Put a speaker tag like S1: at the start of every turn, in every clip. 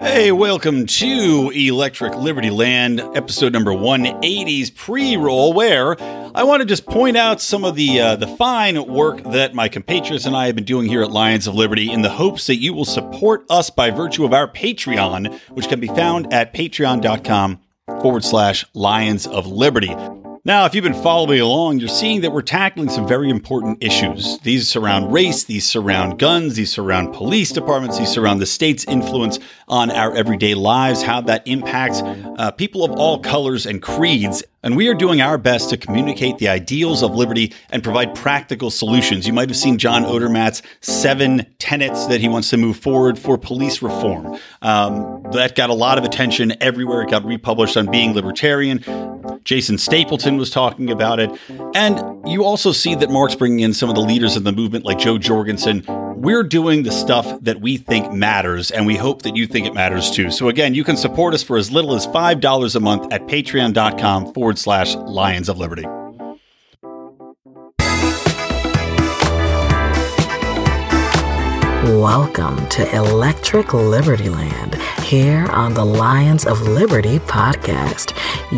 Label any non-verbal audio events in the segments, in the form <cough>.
S1: Hey, welcome to Electric Liberty Land, episode number 180's pre-roll, where I want to just point out some of the uh, the fine work that my compatriots and I have been doing here at Lions of Liberty in the hopes that you will support us by virtue of our Patreon, which can be found at patreon.com forward slash Lions of Liberty. Now, if you've been following along, you're seeing that we're tackling some very important issues. These surround race, these surround guns, these surround police departments, these surround the state's influence on our everyday lives, how that impacts uh, people of all colors and creeds. And we are doing our best to communicate the ideals of liberty and provide practical solutions. You might have seen John Odermatt's seven tenets that he wants to move forward for police reform. Um, that got a lot of attention everywhere. It got republished on Being Libertarian. Jason Stapleton was talking about it. And you also see that Mark's bringing in some of the leaders of the movement, like Jo Jorgensen. We're doing the stuff that we think matters, and we hope that you think it matters too. So, again, you can support us for as little as $5 a month at patreon.com forward slash Lions of Liberty.
S2: Welcome to Electric Liberty Land here on the Lions of Liberty podcast,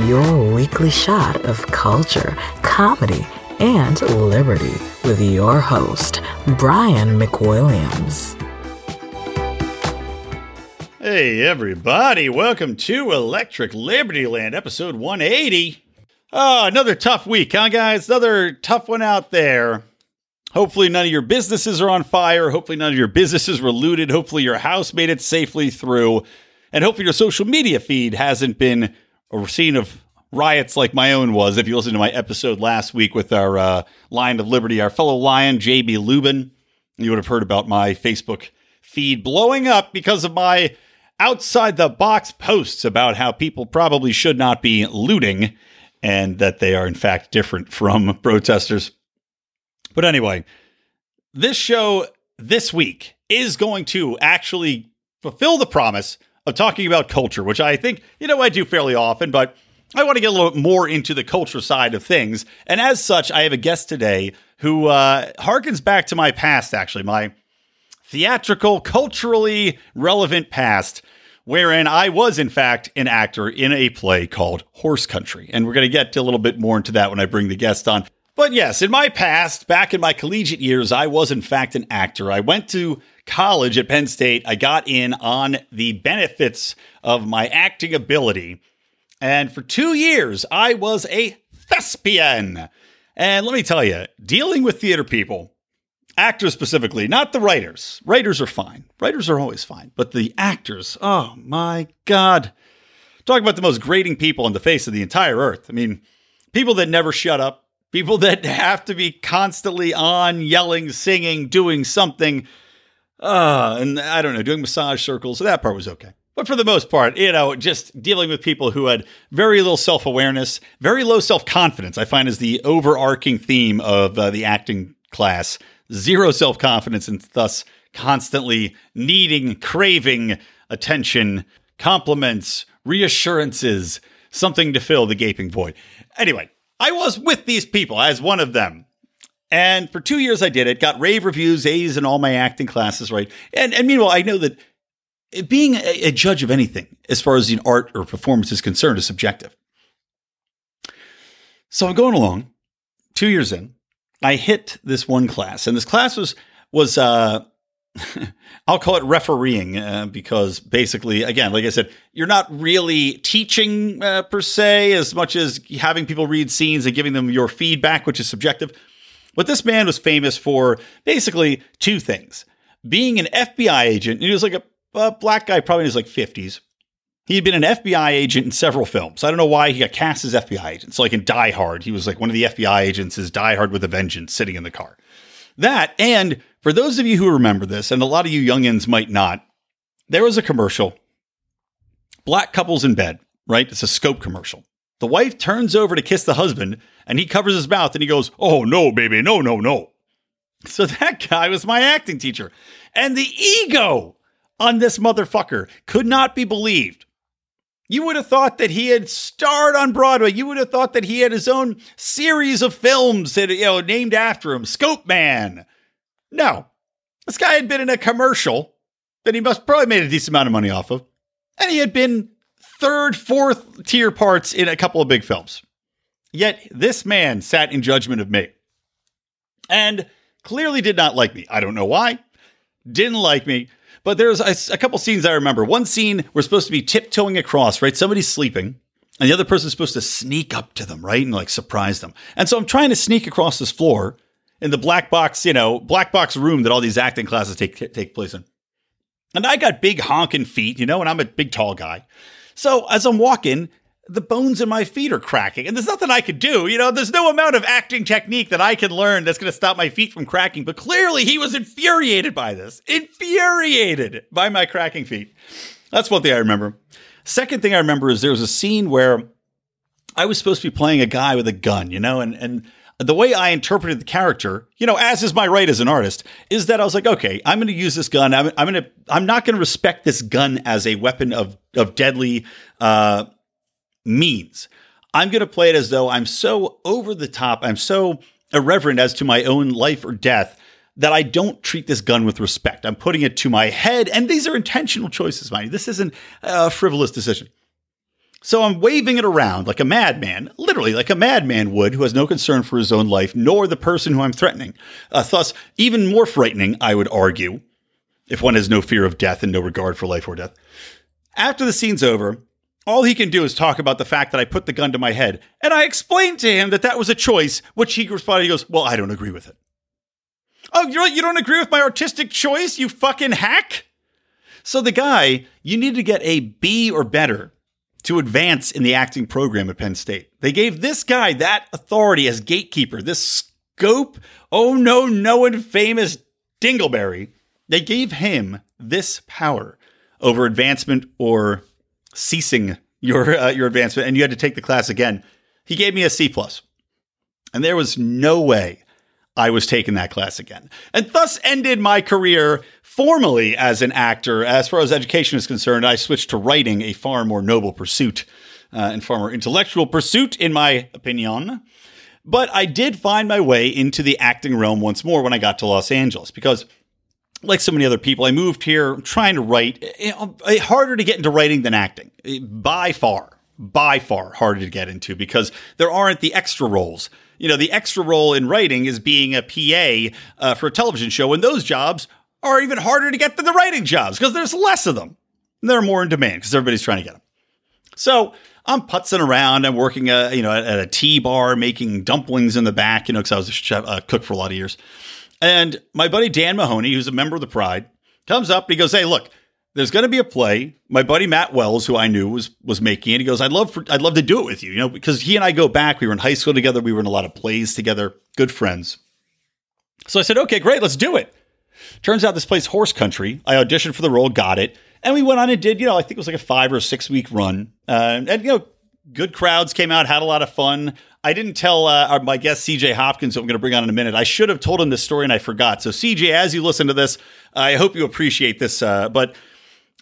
S2: your weekly shot of culture, comedy, and liberty with your host, Brian McWilliams.
S1: Hey, everybody, welcome to Electric Liberty Land, episode 180. Oh, ah, another tough week, huh, guys? Another tough one out there. Hopefully, none of your businesses are on fire. Hopefully, none of your businesses were looted. Hopefully, your house made it safely through. And hopefully, your social media feed hasn't been a scene of riots like my own was. If you listened to my episode last week with our uh, Lion of Liberty, our fellow Lion, JB Lubin, you would have heard about my Facebook feed blowing up because of my outside the box posts about how people probably should not be looting and that they are, in fact, different from <laughs> protesters. But anyway, this show this week is going to actually fulfill the promise of talking about culture, which I think, you know, I do fairly often, but I want to get a little bit more into the culture side of things. And as such, I have a guest today who uh, harkens back to my past, actually, my theatrical, culturally relevant past, wherein I was, in fact, an actor in a play called Horse Country. And we're going to get a little bit more into that when I bring the guest on. But yes, in my past, back in my collegiate years, I was, in fact, an actor. I went to college at Penn State. I got in on the benefits of my acting ability. And for two years, I was a thespian. And let me tell you, dealing with theater people, actors specifically, not the writers. Writers are fine. Writers are always fine. But the actors, oh my God. Talk about the most grating people on the face of the entire earth. I mean, people that never shut up, people that <laughs> have to be constantly on, yelling, singing, doing something. Uh, and I don't know, doing massage circles. So that part was okay. But for the most part, you know, just dealing with people who had very little self awareness, very low self confidence, I find is the overarching theme of uh, the acting class. Zero self confidence and thus constantly needing, craving attention, compliments, reassurances, something to fill the gaping void. Anyway, I was with these people as one of them. And for two years I did it, got rave reviews, A's in all my acting classes, right? And, and meanwhile, I know that being a, a judge of anything, as far as the art or performance is concerned, is subjective. So I'm going along, two years in, I hit this one class, and this class was was uh, <laughs> I'll call it refereeing uh, because basically, again, like I said, you're not really teaching uh, per se as much as having people read scenes and giving them your feedback, which is subjective. But this man was famous for basically two things: being an FBI agent. He was like a, a black guy, probably in his like 50s. He had been an FBI agent in several films. I don't know why he got cast as FBI agent. So, like in Die Hard, he was like one of the FBI agents is Die Hard with a Vengeance sitting in the car. That, and for those of you who remember this, and a lot of you youngins might not, there was a commercial, black couples in bed, right? It's a scope commercial. The wife turns over to kiss the husband, and he covers his mouth and he goes, Oh, no, baby, no, no, no. So <laughs> that guy was my acting teacher. And the ego on this motherfucker could not be believed. You would have thought that he had starred on Broadway. You would have thought that he had his own series of films that you know named after him, Scope Man. No, this guy had been in a commercial that he must probably made a decent amount of money off of. And he had been third, fourth tier parts in a couple of big films. Yet this man sat in judgment of me and clearly did not like me. I don't know why. Didn't like me. But there's a, a couple scenes I remember. One scene we're supposed to be tiptoeing across, right? Somebody's sleeping and the other person's supposed to sneak up to them, right? And like surprise them. And so I'm trying to sneak across this floor in the black box, you know, black box room that all these acting classes take take place in. And I got big honking feet, you know, and I'm a big tall guy. So as I'm walking, the bones in my feet are cracking, and there's nothing I could do. You know, there's no amount of acting technique that I can learn that's going to stop my feet from cracking. But clearly, he was infuriated by this, infuriated by my cracking feet. That's one thing I remember. Second thing I remember is there was a scene where I was supposed to be playing a guy with a gun, you know, and and the way I interpreted the character, you know, as is my right as an artist, is that I was like, okay, I'm going to use this gun. I'm, I'm going to, I'm not going to respect this gun as a weapon of of deadly uh, means. I'm going to play it as though I'm so over the top, I'm so irreverent as to my own life or death that I don't treat this gun with respect. I'm putting it to my head, and these are intentional choices, mind you. This isn't a frivolous decision. So I'm waving it around like a madman, literally like a madman would, who has no concern for his own life, nor the person who I'm threatening. Uh, thus, even more frightening, I would argue, if one has no fear of death and no regard for life or death. After the scene's over, all he can do is talk about the fact that I put the gun to my head. And I explained to him that that was a choice, which he responded, he goes, Well, I don't agree with it. Oh, you're, you don't agree with my artistic choice, you fucking hack? So the guy, you need to get a B or better to advance in the acting program at Penn State. They gave this guy that authority as gatekeeper, this scope, oh no, no one famous Dingleberry. They gave him this power over advancement or ceasing your uh, your advancement, and you had to take the class again. He gave me a C plus, and there was no way I was taking that class again, and thus ended my career formally as an actor. As far as education is concerned, I switched to writing, a far more noble pursuit uh, and far more intellectual pursuit, in my opinion. But I did find my way into the acting realm once more when I got to Los Angeles because like so many other people, I moved here trying to write. You know, harder to get into writing than acting, by far, by far harder to get into because there aren't the extra roles. You know, the extra role in writing is being a PA uh, for a television show, and those jobs are even harder to get than the writing jobs because there's less of them. And They're more in demand because everybody's trying to get them. So I'm putzing around. I'm working, a, uh, you know, at a tea bar, making dumplings in the back, you know, because I was a chef, uh, cook for a lot of years. And my buddy Dan Mahoney, who's a member of the Pride, comes up and he goes, "Hey, look, there's going to be a play. My buddy Matt Wells, who I knew was was making it, he goes, "I'd love for, I'd love to do it with you, you know, because he and I go back. We were in high school together. We were in a lot of plays together. Good friends." So I said, "Okay, great, let's do it." Turns out this place, Horse Country. I auditioned for the role, got it, and we went on and did. You know, I think it was like a five or six week run, uh, and you know, good crowds came out, had a lot of fun. I didn't tell uh, my guest CJ Hopkins, who I'm going to bring on in a minute. I should have told him this story and I forgot. So, CJ, as you listen to this, I hope you appreciate this. Uh, but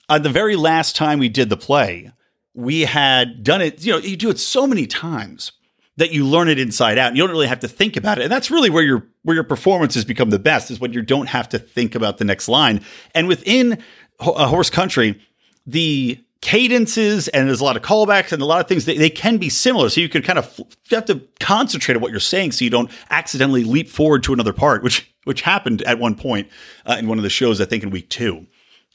S1: on the very last time we did the play, we had done it. You know, you do it so many times that you learn it inside out. And you don't really have to think about it, and that's really where your where your performances become the best. Is when you don't have to think about the next line. And within a uh, horse country, the cadences and there's a lot of callbacks and a lot of things they, they can be similar. So you can kind of you have to concentrate on what you're saying so you don't accidentally leap forward to another part which which happened at one point uh, in one of the shows i think in week two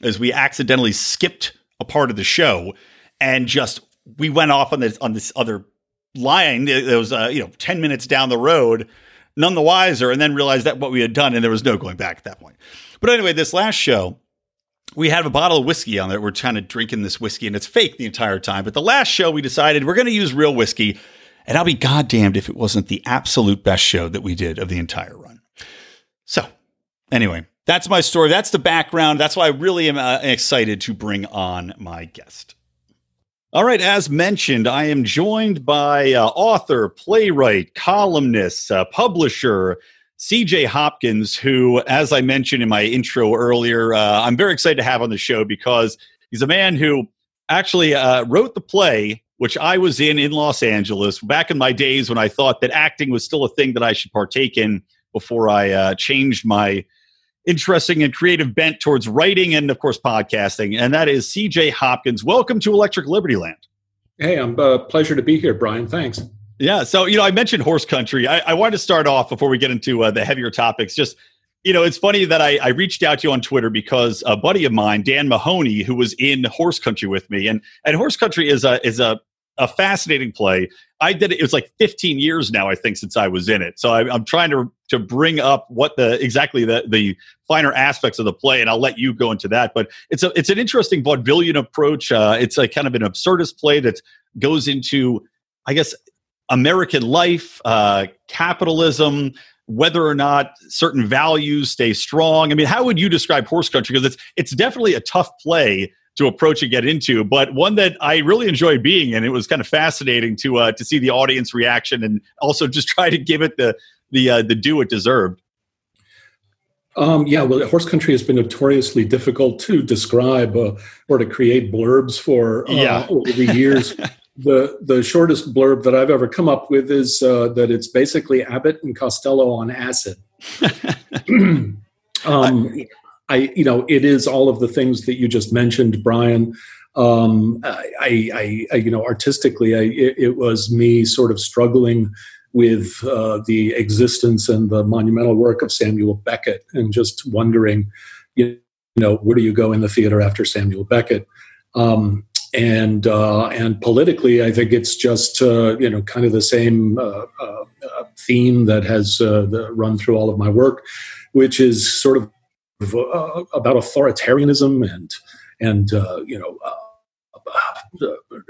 S1: as we accidentally skipped a part of the show and just we went off on this on this other line. It was uh, you know 10 minutes down the road none the wiser and then realized that what we had done and there was no going back at that point. But anyway this last show we have a bottle of whiskey on there. We're trying to drink in this whiskey, and it's fake the entire time. But the last show, we decided we're going to use real whiskey, and I'll be goddamned if it wasn't the absolute best show that we did of the entire run. So, anyway, that's my story. That's the background. That's why I really am uh, excited to bring on my guest. All right, as mentioned, I am joined by uh, author, playwright, columnist, uh, publisher, CJ Hopkins, who, as I mentioned in my intro earlier, uh, I'm very excited to have on the show because he's a man who actually uh, wrote the play, which I was in in Los Angeles back in my days when I thought that acting was still a thing that I should partake in before I uh, changed my interesting and creative bent towards writing and, of course, podcasting. And that is CJ Hopkins. Welcome to Electric Liberty Land.
S3: Hey, I'm uh, pleasure to be here, Brian. Thanks.
S1: Yeah. So, you know, I mentioned horse country. I, I wanted to start off before we get into uh, the heavier topics. Just, you know, it's funny that I, I reached out to you on Twitter because a buddy of mine, Dan Mahoney, who was in horse country with me, and and horse country is a is a a fascinating play. I did it. It was like 15 years now, I think, since I was in it. So I, am trying to to bring up what the exactly the the finer aspects of the play, and I'll let you go into that. But it's a it's an interesting vaudevillian approach. Uh, it's a kind of an absurdist play that goes into, I guess, American life, uh, capitalism, whether or not certain values stay strong. I mean, how would you describe horse country? Because it's it's definitely a tough play to approach and get into, but one that I really enjoyed being in. It was kind of fascinating to uh, to see the audience reaction and also just <laughs> try to give it the the uh, the due it deserved.
S3: Um, yeah, well, horse country has been notoriously difficult to describe uh, or to create blurbs for uh, yeah. over the years. <laughs> the the shortest blurb that I've ever come up with is uh, that it's basically Abbott and Costello on acid. <laughs> um, I, you know, it is all of the things that you just mentioned, Brian. Um, I, I, I, you know, artistically, I, it, it, was me sort of struggling with uh, the existence and the monumental work of Samuel Beckett, and just wondering, you know, where do you go in the theater after Samuel Beckett? Um, and uh, and politically, I think it's just uh, you know kind of the same uh, uh theme that has uh, the, run through all of my work, which is sort of uh, about authoritarianism and and you know.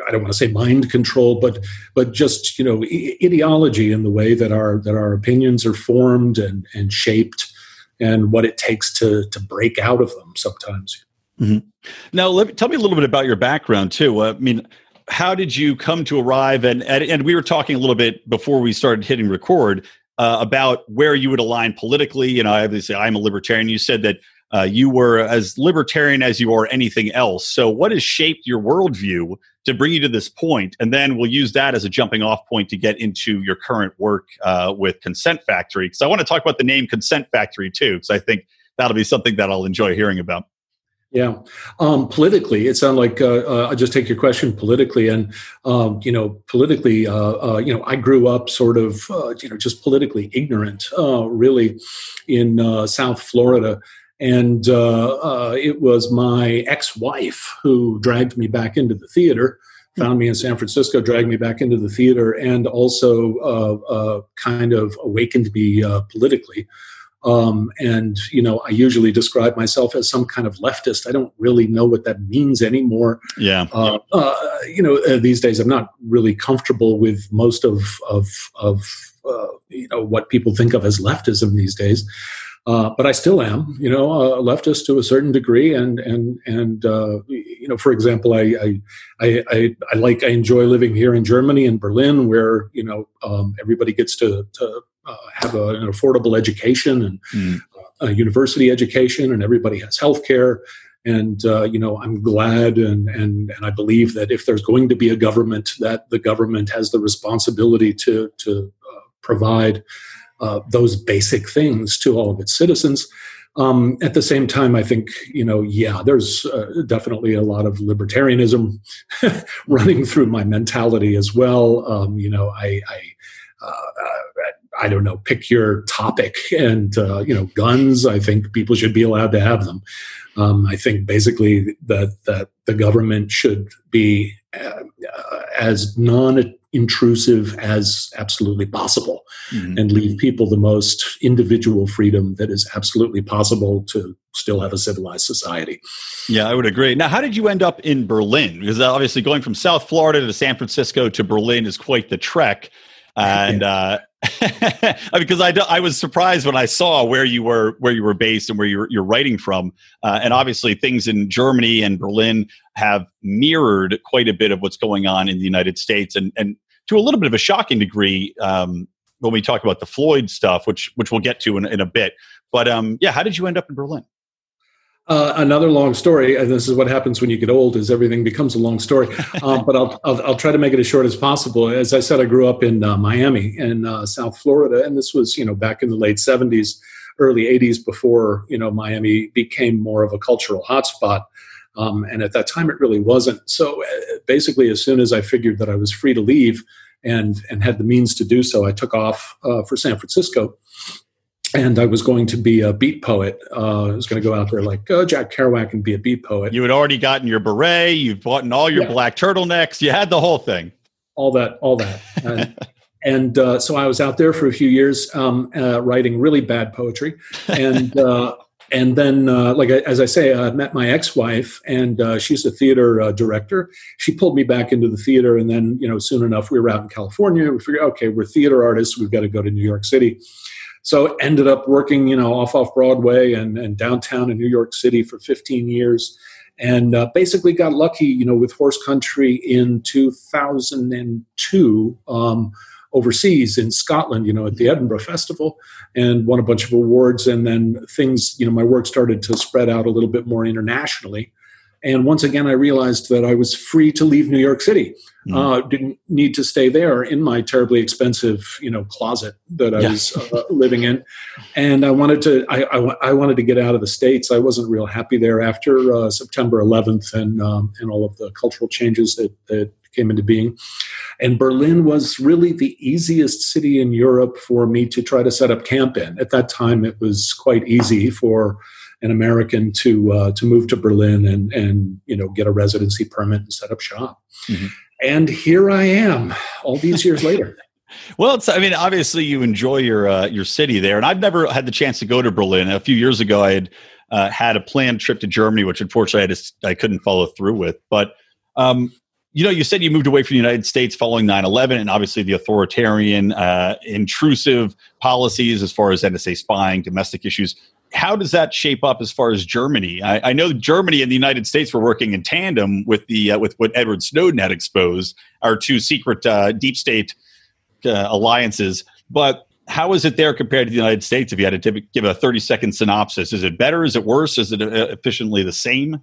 S3: I don't want to say mind control, but but just you know ideology in the way that our that our opinions are formed and and shaped, and what it takes to to break out of them sometimes.
S1: Mm-hmm. Now, let me, tell me a little bit about your background too. Uh, I mean, how did you come to arrive? And, and, we were talking a little bit before we started hitting record uh, about where you would align politically. You know, obviously, I'm a libertarian. You said that uh, you were as libertarian as you are anything else. So, what has shaped your worldview to bring you to this point? And then we'll use that as a jumping off point to get into your current work uh, with Consent Factory. Because I want to talk about the name Consent Factory too, because I think that'll be something that I'll enjoy hearing about.
S3: Yeah, um, politically, it sounds like uh, uh, I just take your question politically, and um, you know, politically, uh, uh you know, I grew up sort of, uh, you know, just politically ignorant, uh, really, in South Florida, and it was my ex-wife who dragged me back into the theater, found me in San Francisco, dragged me back into the theater, and also kind of awakened me politically. Um, and you know, I usually describe myself as some kind of leftist. I don't really know what that means anymore.
S1: Yeah.
S3: Uh, uh, you know, uh, these days I'm not really comfortable with most of of of uh, you know what people think of as leftism these days. Uh, but I still am, you know, a leftist to a certain degree, and and and uh, you know, for example, I, I I I like I enjoy living here in Germany in Berlin, where you know um, everybody gets to to uh, have a, an affordable education and mm. a university education, and everybody has health care. And uh, you know, I'm glad and, and and I believe that if there's going to be a government, that the government has the responsibility to to uh, provide uh, those basic things to all of its citizens. Um, at the same time, I think you know, yeah, there's uh, definitely a lot of libertarianism <laughs> running through my mentality as well. Um, you know, I, I uh, I don't know, pick your topic. And, uh, you know, guns, I think people should be allowed to have them. Um, I think basically that, that the government should be uh, as non intrusive as absolutely possible mm-hmm. and leave people the most individual freedom that is absolutely possible to still have a civilized society.
S1: Yeah, I would agree. Now, how did you end up in Berlin? Because obviously going from South Florida to San Francisco to Berlin is quite the trek. <laughs> And yeah. uh, <laughs> because I, I was surprised when I saw where you were where you were based and where you're, you're writing from, uh, and obviously things in Germany and Berlin have mirrored quite a bit of what's going on in the United States, and and to a little bit of a shocking degree um, when we talk about the Floyd stuff, which which we'll get to in, in a bit. But um, yeah, how did you end up in Berlin?
S3: Uh, another long story, and this is what happens when you get old: is everything becomes a long story. <laughs> Um, but I'll, I'll, I'll try to make it as short as possible. As I said, I grew up in uh, Miami in uh, South Florida, and this was you know back in the late seventies, early 80s before you know Miami became more of a cultural hotspot. Um, and at that time, it really wasn't. So uh, basically, as soon as I figured that I was free to leave and and had the means to do so, I took off uh, for San Francisco. And I was going to be a beat poet. Uh, I was going to go out there like oh, Jack Kerouac and be a beat poet.
S1: You had already gotten your beret. You've bought all your yeah. black turtlenecks. You had the whole thing.
S3: All that, all that. And, <laughs> and uh, so I was out there for a few years um, uh, writing really bad poetry, and uh, and then, uh, like as I say, I met my ex-wife, and uh, she's a theater uh, director. She pulled me back into the theater, and then you know, soon enough, we were out in California. We figured, okay, we're theater artists. We've got to go to New York City. So ended up working, you know, off off Broadway and, and downtown in New York City for 15 years, and uh, basically got lucky, you know, with Horse Country in 2002. Um, overseas in Scotland, you know, at the Edinburgh Festival and won a bunch of awards. And then things, you know, my work started to spread out a little bit more internationally. And once again, I realized that I was free to leave New York City. Mm. Uh, didn't need to stay there in my terribly expensive, you know, closet that I yeah. was uh, living in. And I wanted to, I, I, I, wanted to get out of the states. I wasn't real happy there after uh, September 11th and um, and all of the cultural changes that that came into being. And Berlin was really the easiest city in Europe for me to try to set up camp in. At that time, it was quite easy for an American to uh, to move to Berlin and and you know get a residency permit and set up shop. Mm-hmm. And here I am, all these years later. <laughs>
S1: Well, it's, I mean, obviously you enjoy your uh, your city there, and I've never had the chance to go to Berlin. A few years ago, I had uh, had a planned trip to Germany, which unfortunately I just I couldn't follow through with. But um, you know, you said you moved away from the United States following 9 11 and obviously the authoritarian, uh, intrusive policies as far as NSA spying, domestic issues. How does that shape up as far as Germany? I, I know Germany and the United States were working in tandem with the uh, with what Edward Snowden had exposed, our two secret uh, deep state uh, alliances. But how is it there compared to the United States? If you had to give a 30 second synopsis, is it better? Is it worse? Is it uh, efficiently the same?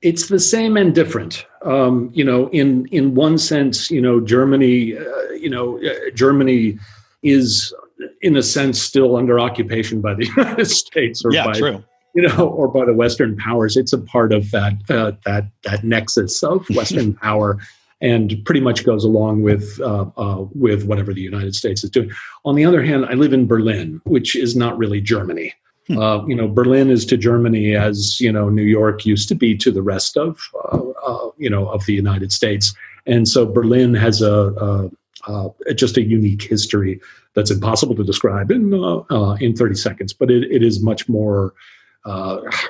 S3: it's the same and different. Um, you know, in in one sense, you know, Germany, uh, you know, uh, Germany is in a sense still under occupation by the <laughs> United States
S1: or yeah,
S3: by
S1: true.
S3: you know or by the Western powers. It's a part of that uh, that that nexus of <laughs> Western power. And pretty much goes along with uh, uh, with whatever the United States is doing. On the other hand, I live in Berlin, which is not really Germany. Hmm. Uh, you know, Berlin is to Germany as you know New York used to be to the rest of uh, uh, you know of the United States, and so Berlin has a, a just a unique history that's impossible to describe in uh, uh, in 30 seconds. But it, it is much more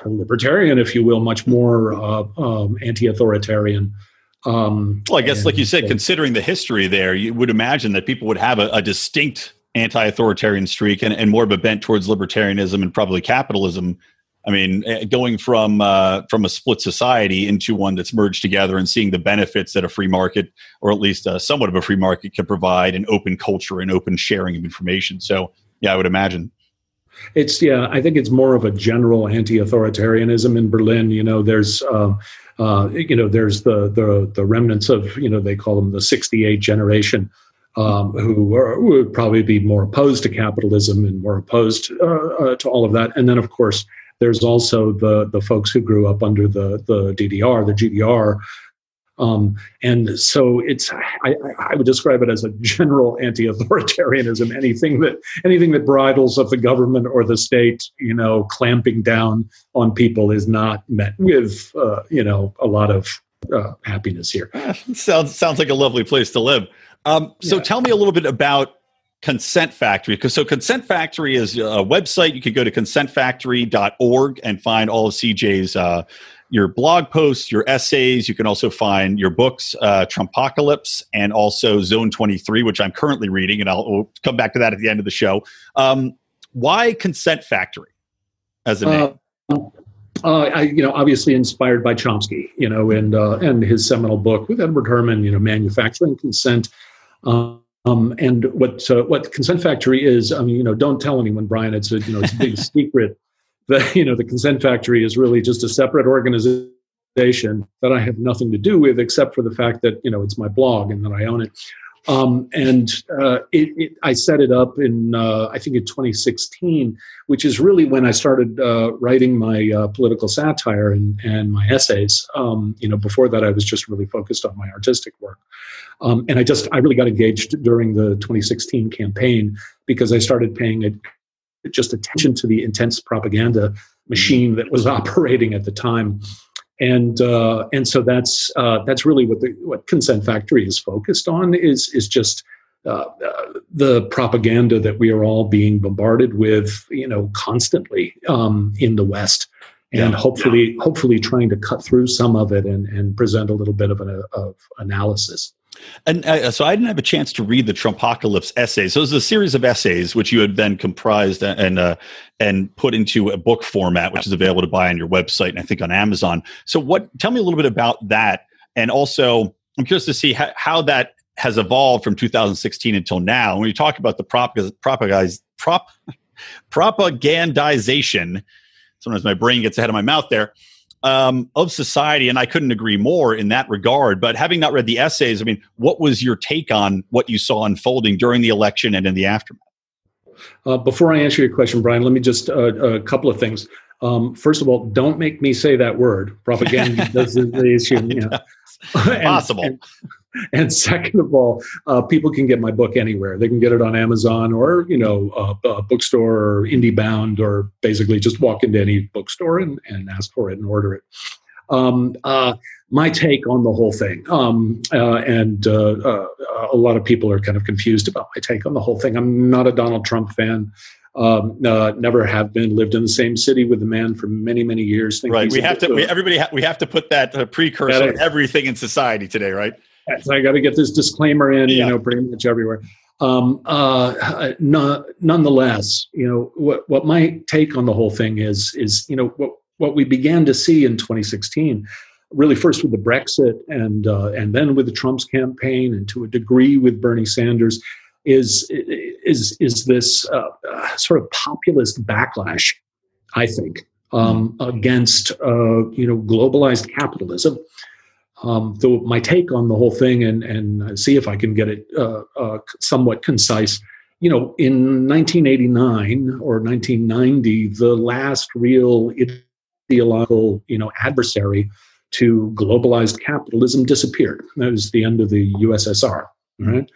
S3: libertarian, if you will, much more um, anti-authoritarian.
S1: Um, well, I guess, like you said, considering the history there, you would imagine that people would have a, a distinct anti-authoritarian streak and, and more of a bent towards libertarianism and probably capitalism. I mean, eh, going from uh, from a split society into one that's merged together and seeing the benefits that a free market, or at least uh, somewhat of a free market, can provide, an open culture and open sharing of information. So, yeah, I would imagine.
S3: It's yeah, I think it's more of a general anti-authoritarianism in Berlin. You know, there's. Uh, uh, you know, there's the, the the remnants of you know they call them the '68 generation, um, who are, would probably be more opposed to capitalism and more opposed uh, uh, to all of that. And then, of course, there's also the the folks who grew up under the the DDR, the GDR. Um, and so it's I, I, would describe it as a general anti-authoritarianism. Anything that anything that bridles of the government or the state, you know, clamping down on people is not met with uh, you know a lot of uh, happiness here. <laughs>
S1: sounds sounds like a lovely place to live. Um, so yeah. tell me a little bit about Consent Factory. So Consent Factory is a website. You could go to consentfactory.org and find all of CJ's uh, your blog posts, your essays. You can also find your books, uh, Trumpocalypse, and also Zone 23, which I'm currently reading, and I'll we'll come back to that at the end of the show. Um, why Consent Factory as a name? Uh,
S3: uh, I, you know, obviously inspired by Chomsky, you know, and uh, and his seminal book with Edward Herman, you know, manufacturing consent. Um, and what uh, what Consent Factory is, I mean, you know, don't tell anyone, Brian. It's a you know, it's a big <laughs> secret. That you know, the Consent Factory is really just a separate organization that I have nothing to do with, except for the fact that you know it's my blog and that I own it. Um, and uh, it, it, I set it up in, uh, I think, in 2016, which is really when I started uh, writing my uh, political satire and, and my essays. Um, you know, before that, I was just really focused on my artistic work. Um, and I just, I really got engaged during the 2016 campaign because I started paying it just attention to the intense propaganda machine that was <laughs> operating at the time and uh, and so that's uh, that's really what the what Consent Factory is focused on is is just uh, the propaganda that we are all being bombarded with, you know, constantly um, in the West, and yeah, hopefully yeah. hopefully trying to cut through some of it and and present a little bit of an of analysis.
S1: And uh, so I didn't have a chance to read the Trumpocalypse essays. So it was a series of essays which you had then comprised and uh, and put into a book format, which is available to buy on your website and I think on Amazon. So what? Tell me a little bit about that, and also I'm curious to see how, how that has evolved from 2016 until now. When you talk about the prop, propagandization, prop, propagandization, sometimes my brain gets ahead of my mouth there um, of society, and I couldn't agree more in that regard. But having not read the essays, I mean, what was your take on what you saw unfolding during the election and in the aftermath?
S3: Uh, before I answer your question, Brian, let me just uh, a couple of things. Um, first of all, don't make me say that word. <laughs> Propaganda is the issue. You know.
S1: Possible.
S3: And, <laughs> and second of all, uh, people can get my book anywhere. They can get it on Amazon or you know a, a bookstore or IndieBound or basically just walk into any bookstore and, and ask for it and order it. Um, uh, my take on the whole thing, um, uh, and uh, uh, a lot of people are kind of confused about my take on the whole thing. I'm not a Donald Trump fan. Um, uh, never have been. Lived in the same city with the man for many, many years.
S1: right. We have to. We, everybody. Ha- we have to put that uh, precursor on everything in society today. Right.
S3: So I got to get this disclaimer in, yeah. you know, pretty much everywhere. Um, uh, no, nonetheless, you know, what, what my take on the whole thing is, is, you know, what, what we began to see in 2016, really first with the Brexit and, uh, and then with the Trump's campaign and to a degree with Bernie Sanders is, is, is this uh, uh sort of populist backlash, I think, um, mm-hmm. against, uh, you know, globalized capitalism um, though my take on the whole thing, and and see if I can get it uh, uh, somewhat concise. You know, in 1989 or 1990, the last real ideological, you know, adversary to globalized capitalism disappeared. That was the end of the USSR. Right.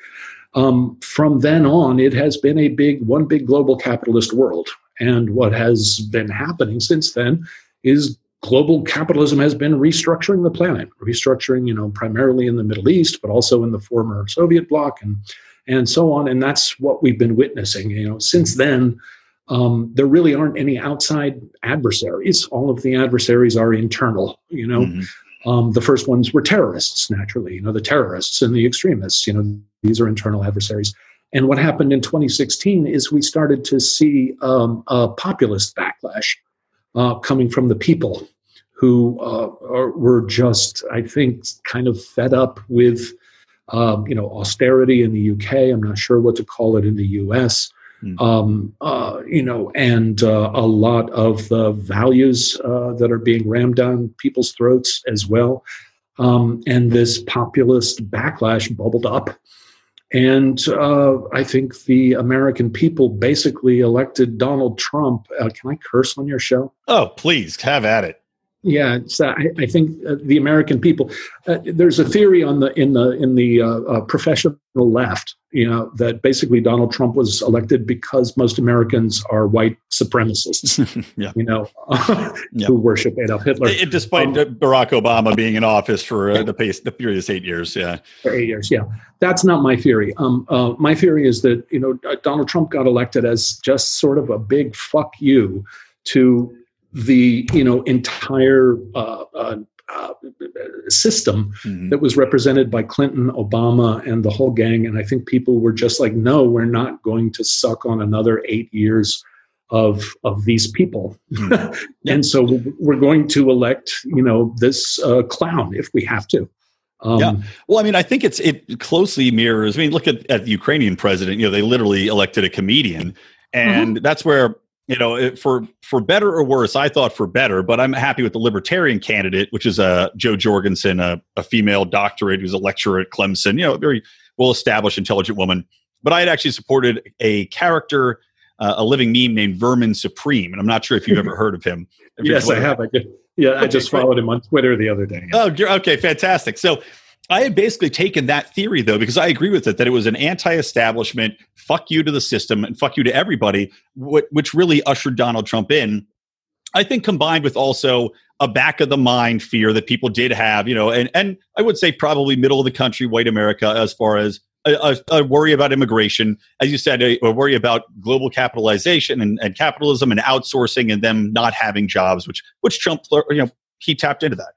S3: Um, from then on, it has been a big, one big global capitalist world. And what has been happening since then is global capitalism has been restructuring the planet, restructuring, you know, primarily in the Middle East, but also in the former Soviet bloc and and so on. And that's what we've been witnessing. You know, since then, um, there really aren't any outside adversaries. All of the adversaries are internal. You know, mm-hmm. um, the first ones were terrorists, naturally. You know, the terrorists and the extremists. You know, these are internal adversaries. And what happened in 2016 is we started to see um, a populist backlash uh, coming from the people who uh, are, were just, I think, kind of fed up with, um, you know, austerity in the UK. I'm not sure what to call it in the US. Mm. Um, uh, you know, and uh, a lot of the values uh, that are being rammed down people's throats as well. Um, and this populist backlash bubbled up. And uh, I think the American people basically elected Donald Trump. Uh, can I curse on your show?
S1: Oh, please, have at it.
S3: Yeah, uh, I, I, think uh, the American people. Uh, there's a theory on the in the in the uh, uh, professional left, you know, that basically Donald Trump was elected because most Americans are white supremacists, <laughs> yeah. you know, <laughs> yeah. who worship Adolf Hitler.
S1: It, despite um, Barack Obama being in office for uh, the pace, the previous eight years, yeah,
S3: for eight years, yeah. That's not my theory. Um, my theory is that you know Donald Trump got elected as just sort of a big fuck you to the you know entire uh, uh, uh, system mm-hmm. that was represented by Clinton, Obama, and the whole gang. And I think people were just like, no, we're not going to suck on another eight years of of these people. Mm-hmm. <laughs> and so we're going to elect, you know, this uh, clown if we have to.
S1: Um, yeah. Well, I mean, I think it's it closely mirrors. I mean, look at, at the Ukrainian president. You know, they literally elected a comedian, and mm-hmm. that's where you know, for for better or worse, I thought for better, but I'm happy with the libertarian candidate, which is a uh, Jo Jorgensen, a, a female doctorate who's a lecturer at Clemson. You know, very well established, intelligent woman. But I had actually supported a character, uh, a living meme named Vermin Supreme, and I'm not sure if you've ever heard of him. <laughs>
S3: yes, I have. I did. Yeah, okay, I just followed him on Twitter the other day.
S1: Oh, okay, fantastic. So I had basically taken that theory though, because I agree with it that it was an anti-establishment, fuck you to the system and fuck you to everybody, which really ushered Donald Trump in. I think combined with also a back of the mind fear that people did have, you know, and and I would say probably middle of the country, white America, as far as a, a, worry about immigration, as you said, a, a worry about global capitalization and, and capitalism and outsourcing and them not having jobs, which which Trump, you know, he tapped into that.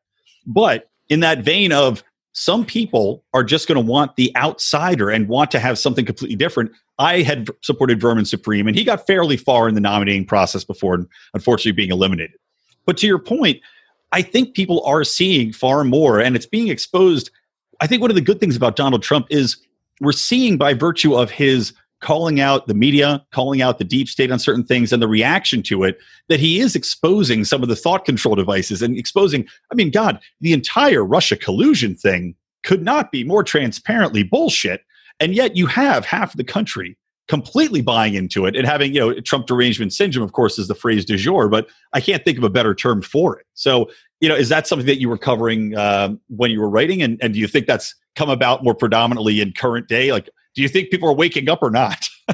S1: But in that vein of some people are just going to want the outsider and want to have something completely different. I had supported Vermin Supreme, and he got fairly far in the nominating process before, unfortunately, being eliminated. But to your point, I think people are seeing far more, and it's being exposed. I think one of the good things about Donald Trump is we're seeing by virtue of his calling out the media, calling out the deep state on certain things and the reaction to it, that he is exposing some of the thought control devices and exposing, I mean, God, the entire Russia collusion thing could not be more transparently bullshit. And yet you have half the country completely buying into it and having, you know, Trump derangement syndrome, of course, is the phrase du jour, but I can't think of a better term for it. So, you know, is that something that you were covering uh, when you were writing? And, and do you think that's come about more predominantly in current day? Like, do you think people are waking up or not? <laughs>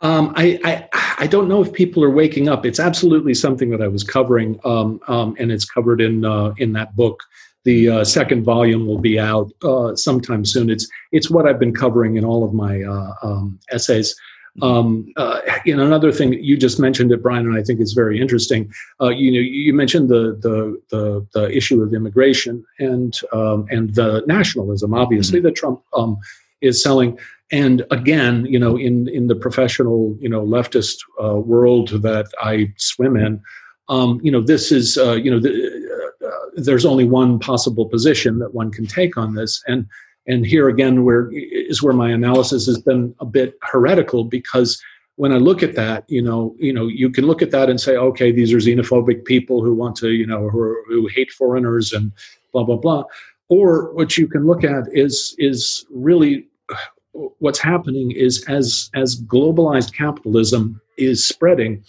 S3: um, I, I, I don't know if people are waking up. It's absolutely something that I was covering, um, um, and it's covered in uh, in that book. The uh, second volume will be out uh, sometime soon. It's it's what I've been covering in all of my uh, um, essays. Um, uh, you know, another thing you just mentioned it, Brian, and I think is very interesting. Uh, you know, you mentioned the, the the the issue of immigration and um, and the nationalism, obviously, mm-hmm. that Trump um, is selling. And again, you know, in in the professional, you know, leftist uh, world that I swim in, um, you know, this is, uh, you know, the, uh, there's only one possible position that one can take on this, and and here again, where is where my analysis has been a bit heretical because when I look at that, you know, you know, you can look at that and say, okay, these are xenophobic people who want to, you know, who, are, who hate foreigners and blah blah blah. Or what you can look at is is really what's happening is as as globalized capitalism is spreading,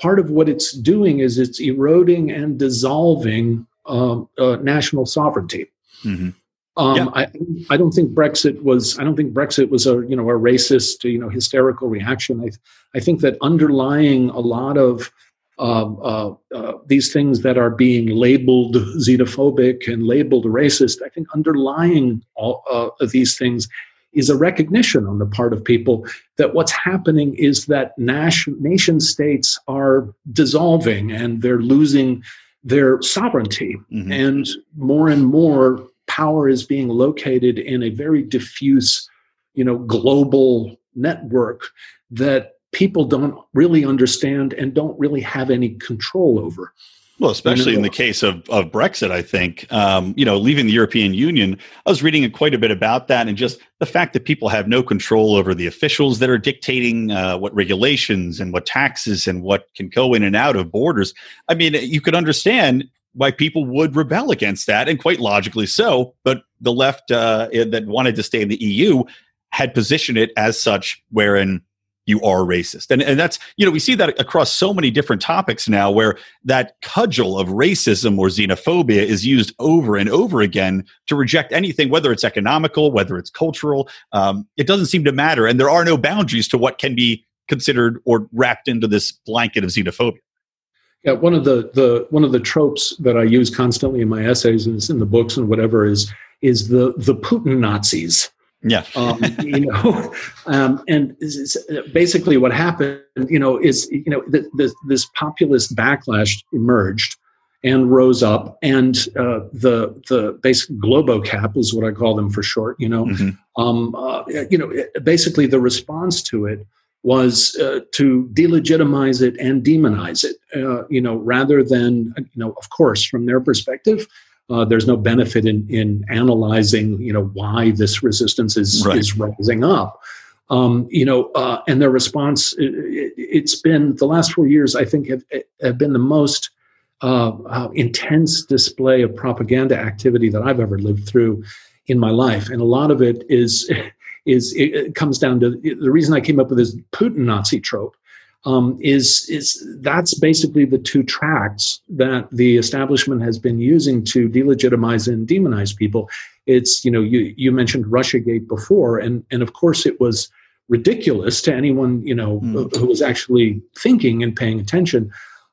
S3: part of what it's doing is it's eroding and dissolving um, uh, national sovereignty. Mm-hmm. Um, yeah. I, I don't think Brexit was. I don't think Brexit was a you know a racist you know hysterical reaction. I I think that underlying a lot of um, uh, uh, these things that are being labeled <laughs> xenophobic and labeled racist, I think underlying all uh, of these things is a recognition on the part of people that what's happening is that nation, nation states are dissolving and they're losing their sovereignty. Mm-hmm. And more and more power is being located in a very diffuse, you know, global network that people don't really understand and don't really have any control over.
S1: Well, especially in the case of, of Brexit, I think, um, you know, leaving the European Union, I was reading quite a bit about that and just the fact that people have no control over the officials that are dictating uh, what regulations and what taxes and what can go in and out of borders. I mean, you could understand why people would rebel against that, and quite logically so. But the left uh, that wanted to stay in the EU had positioned it as such, wherein you are racist. And, and that's, you know, we see that across so many different topics now where that cudgel of racism or xenophobia is used over and over again to reject anything, whether it's economical, whether it's cultural. Um, it doesn't seem to matter. And there are no boundaries to what can be considered or wrapped into this blanket of xenophobia.
S3: Yeah, one of the, the one of the tropes that I use constantly in my essays and in the books and whatever is is the the Putin Nazis
S1: yeah. um,
S3: you know, <laughs> um, and basically what happened, you know, is, you know, th- th- this populist backlash emerged and rose up and uh, the the basic globocap is what I call them for short, you know, mm-hmm. um, uh, you know, basically the response to it was uh, to delegitimize it and demonize it, uh, you know, rather than, you know, of course, from their perspective, uh, there's no benefit in, in analyzing, you know, why this resistance is, right. is rising up. Um, you know, uh, and their response, it, has been the last four years, I think, have, have been the most uh, uh, intense display of propaganda activity that I've ever lived through in my life. And a lot of it is <laughs> is it, it comes down to the reason I came up with this Putin Nazi trope um, is is that's basically the two tracks that the establishment has been using to delegitimize and demonize people. It's you know you you mentioned RussiaGate before, and and of course it was ridiculous to anyone you know mm. who was actually thinking and paying attention.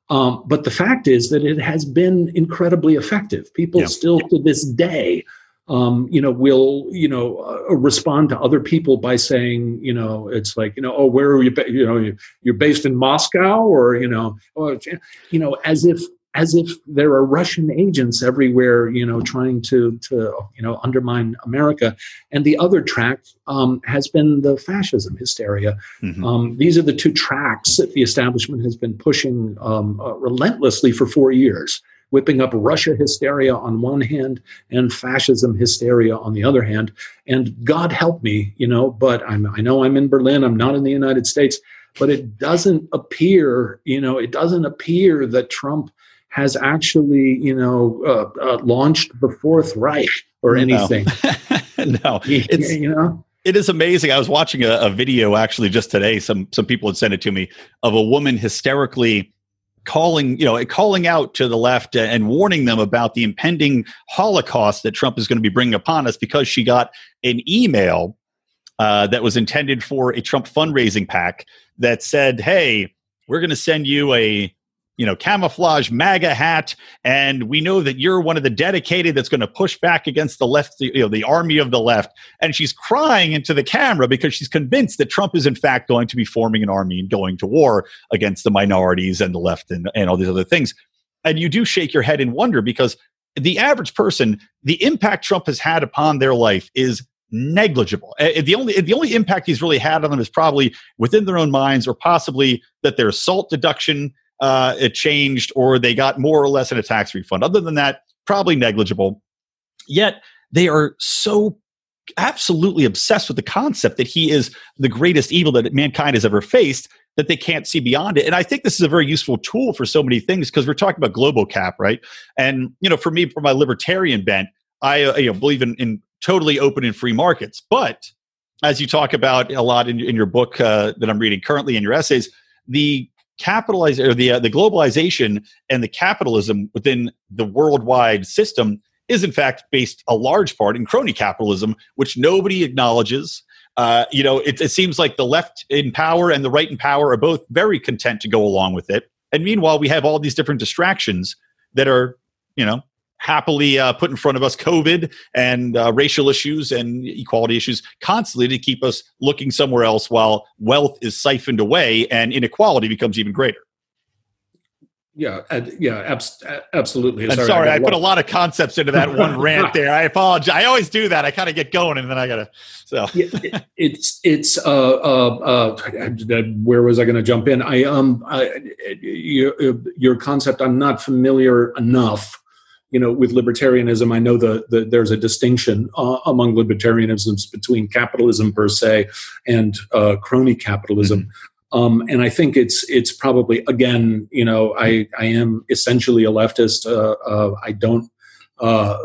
S3: Um, but the fact is that it has been incredibly effective. People still to this day um, you know, will you know uh, respond to other people by saying, you know, it's like, you know, oh, where are you? Ba-? You know, you're based in Moscow, or you know, oh, you know, as if as if there are Russian agents everywhere, you know, trying to to you know undermine America. And the other track um, has been the fascism hysteria. Mm-hmm. Um, these are the two tracks that the establishment has been pushing um, uh, relentlessly for four years whipping up Russia hysteria on one hand and fascism hysteria on the other hand. And God help me, you know, but I'm, I know I'm in Berlin, I'm not in the United States, but it doesn't appear, you know, it doesn't appear that Trump has actually, you know, uh, uh, launched the Fourth Reich or anything. <laughs>
S1: No, <laughs> no. it's, you know. It is amazing. I was watching a, a, video actually just today. Some some people had sent it to me of a woman hysterically calling you know calling out to the left and warning them about the impending holocaust that trump is going to be bringing upon us because she got an email uh, that was intended for a trump fundraising PAC that said hey we're going to send you a you know, camouflage MAGA hat, and we know that you're one of the dedicated that's going to push back against the left, you know, the army of the left. And she's crying into the camera because she's convinced that Trump is in fact going to be forming an army and going to war against the minorities and the left and, and all these other things. And you do shake your head in wonder because the average person, the impact Trump has had upon their life is negligible. Eh, eh, the only the only impact he's really had on them is probably within their own minds, or possibly that their SALT deduction uh, it changed or they got more or less in a tax refund. Other than that, probably negligible. Yet they are so absolutely obsessed with the concept that he is the greatest evil that mankind has ever faced that they can't see beyond it. And I think this is a very useful tool for so many things because we're talking about global cap, right? And you know, for me, for my libertarian bent, I uh, you know, believe in, in totally open and free markets. But as you talk about a lot in, in your book uh, that I'm reading currently in your essays, the capitalize or the uh, the globalization and the capitalism within the worldwide system is in fact based a large part in crony capitalism, which nobody acknowledges. Uh, you know, it, it seems like the left in power and the right in power are both very content to go along with it. And meanwhile, we have all these different distractions that are, you know, happily uh, put in front of us COVID and uh, racial issues and equality issues constantly to keep us looking somewhere else while wealth is siphoned away and inequality becomes even greater.
S3: Yeah, uh, yeah, abs- absolutely.
S1: Sorry, sorry I, I put a lot of concepts into that one <laughs> rant there. I apologize. I always do that. I kind of get going and then I gotta. So
S3: it, it's it's uh, uh, uh, where was I going to jump in? I um, I, your your concept. I'm not familiar enough you know, with libertarianism, I know that the there's a distinction uh, among libertarianisms between capitalism per se and uh, crony capitalism. Mm-hmm. Um, and I think it's it's probably again, you know, I I am essentially a leftist. Uh, uh I don't uh,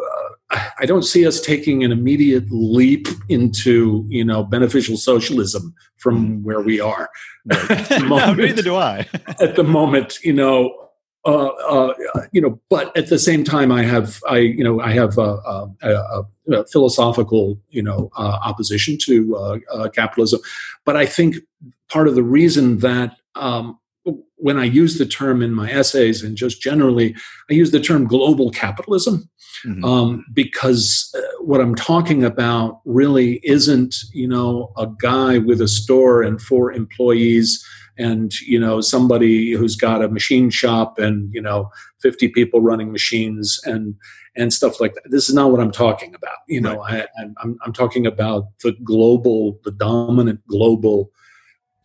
S3: I don't see us taking an immediate leap into you know beneficial socialism from where we are.
S1: no, <laughs> neither do I.
S3: at the moment, you know, uh, uh, you know, but at the same time, I have, I, you know, I have a, a, a philosophical, you know, uh, opposition to uh, uh, capitalism. But I think part of the reason that um, when I use the term in my essays and just generally, I use the term global capitalism mm-hmm. um, because what I'm talking about really isn't, you know, a guy with a store and four employees and you know somebody who's got a machine shop and you know 50 people running machines and and stuff like that this is not what i'm talking about you know right. I, I'm, I'm talking about the global the dominant global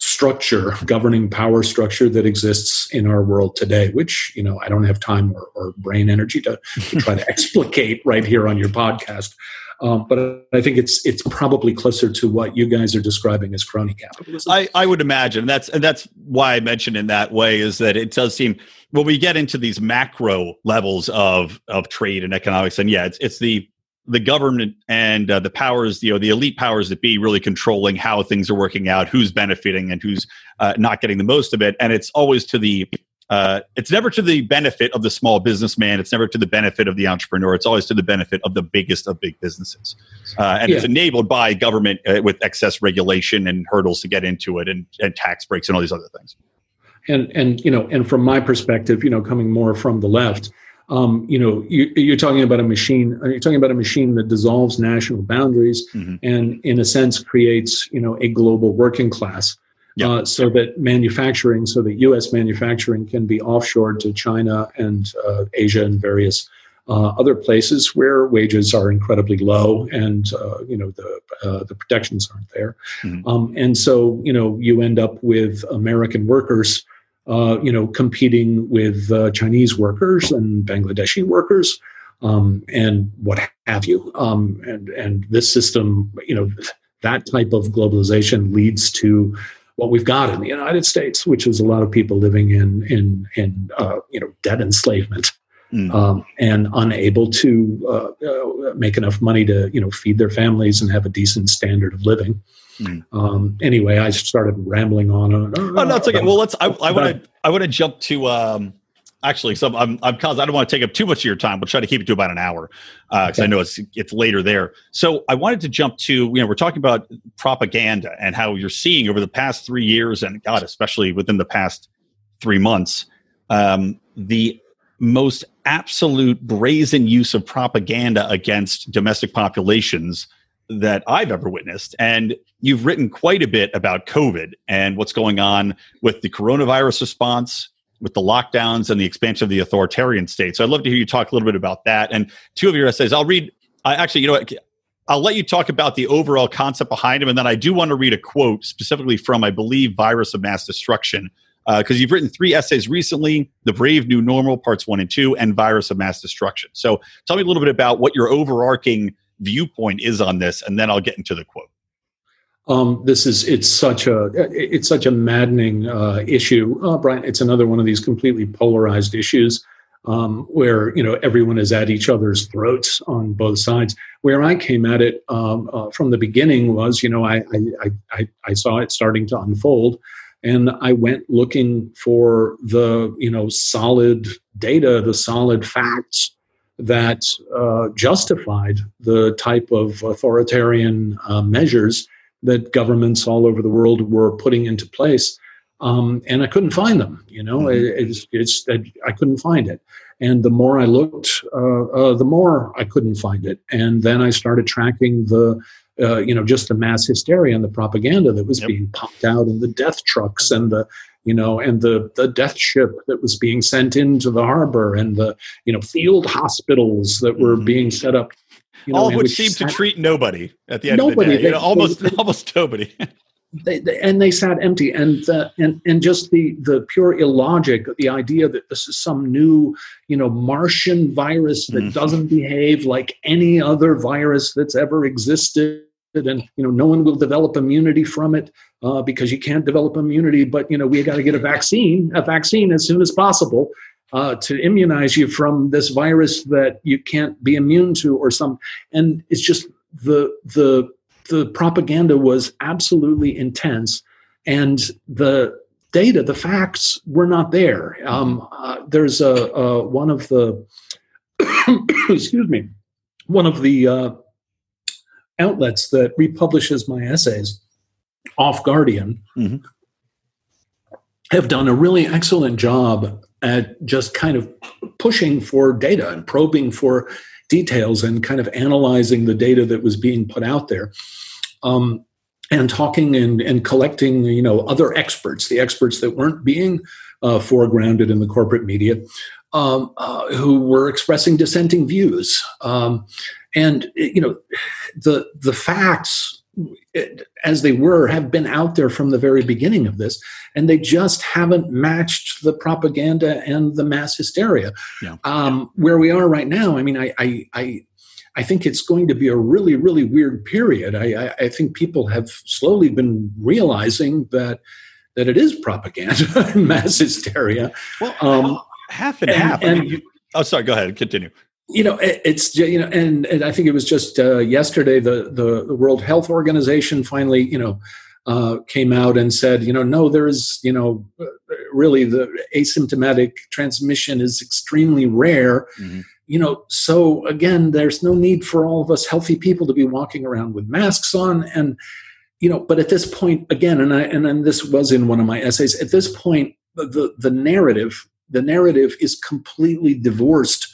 S3: structure governing power structure that exists in our world today which you know i don't have time or, or brain energy to, to try to <laughs> explicate right here on your podcast um, but I think it's it's probably closer to what you guys are describing as crony capitalism.
S1: I, I would imagine that's and that's why I mentioned in that way is that it does seem when we get into these macro levels of of trade and economics, and yeah, it's it's the the government and uh, the powers, you know, the elite powers that be, really controlling how things are working out, who's benefiting and who's uh, not getting the most of it, and it's always to the uh, it's never to the benefit of the small businessman. It's never to the benefit of the entrepreneur. It's always to the benefit of the biggest of big businesses. Uh, and yeah. it's enabled by government uh, with excess regulation and hurdles to get into it and, and tax breaks and all these other things.
S3: And, and, you know, and from my perspective, you know, coming more from the left, um, you know, you, are talking about a machine. Uh, you're talking about a machine that dissolves national boundaries mm-hmm. and, in a sense, creates you know a global working class yep. uh, so that manufacturing, so that U.S. manufacturing can be offshored to China and uh, Asia and various uh, other places where wages are incredibly low and uh, you know the uh, the protections aren't there, mm-hmm. um, and so you know you end up with American workers. Uh, you know, competing with Chinese workers and Bangladeshi workers, um, and what have you. Um, and and this system, you know, that type of globalization leads to what we've got in the United States, which is a lot of people living in in in uh, you know debt enslavement. Mm. Um, and unable to uh, uh, make enough money to you know feed their families and have a decent standard of living. Mm. Um, anyway, I started rambling on. Uh,
S1: oh no, it's okay. Well, let's. I want to. I want to jump to um, actually so i'm i'm cause i don't want to take up too much of your time we'll try to keep it to about an hour because uh, okay. i know it's it's later there so i wanted to jump to you know we're talking about propaganda and how you're seeing over the past three years and god especially within the past three months um, the most absolute brazen use of propaganda against domestic populations that I've ever witnessed. And you've written quite a bit about COVID and what's going on with the coronavirus response, with the lockdowns and the expansion of the authoritarian state. So I'd love to hear you talk a little bit about that. And two of your essays, I'll read. I actually, you know what? I'll let you talk about the overall concept behind them, and then I do want to read a quote specifically from, I believe, "Virus of Mass Destruction," because uh, you've written three essays recently: "The Brave New Normal," parts one and two, and "Virus of Mass Destruction." So, tell me a little bit about what your overarching viewpoint is on this, and then I'll get into the quote.
S3: Um, this is it's such a it's such a maddening uh, issue, uh, Brian. It's another one of these completely polarized issues um, where you know everyone is at each other's throats on both sides. Where I came at it um, uh, from the beginning was, you know, I, I I I saw it starting to unfold, and I went looking for the you know solid data, the solid facts that uh, justified the type of authoritarian uh, measures that governments all over the world were putting into place. Um, and I couldn't find them. You know, mm-hmm. it, it's, it's I couldn't find it. And the more I looked, uh, uh, the more I couldn't find it. And then I started tracking the, uh, you know, just the mass hysteria and the propaganda that was yep. being pumped out and the death trucks and the, you know, and the the death ship that was being sent into the harbor and the, you know, field hospitals that were mm-hmm. being set up
S1: you know, all of which seemed to treat nobody at the end nobody, of the day. They, you know, almost they, <laughs> almost nobody.
S3: they, they, and they sat empty, and uh, and and just the the pure illogic, the idea that this is some new, you know, Martian virus that mm. doesn't behave like any other virus that's ever existed and you know no one will develop immunity from it uh, because you can't develop immunity but you know we got to get a vaccine a vaccine as soon as possible uh, to immunize you from this virus that you can't be immune to or some and it's just the the the propaganda was absolutely intense and the data the facts were not there. Um, uh, there's a, a, one of the <coughs> excuse me one of the uh, outlets that republishes my essays OffGuardian mm-hmm. have done a really excellent job at just kind of pushing for data and probing for details and kind of analyzing the data that was being put out there. Um, and talking and, and collecting, you know, other experts, the experts that weren't being uh, foregrounded in the corporate media, um, uh, who were expressing dissenting views. Um, and you know, the the facts as they were have been out there from the very beginning of this and they just haven't matched the propaganda and the mass hysteria yeah. um, where we are right now i mean I, I, I I think it's going to be a really, really weird period. I, I, I think people have slowly been realizing that that it is propaganda <laughs> and mass hysteria.
S1: Well, um, half and, and half. And, I mean, you, oh, sorry. Go ahead. Continue
S3: you know it's you know and, and i think it was just uh, yesterday the, the, the world health organization finally you know uh, came out and said you know no there is you know really the asymptomatic transmission is extremely rare mm-hmm. you know so again there's no need for all of us healthy people to be walking around with masks on and you know but at this point again and i and, and this was in one of my essays at this point the the narrative the narrative is completely divorced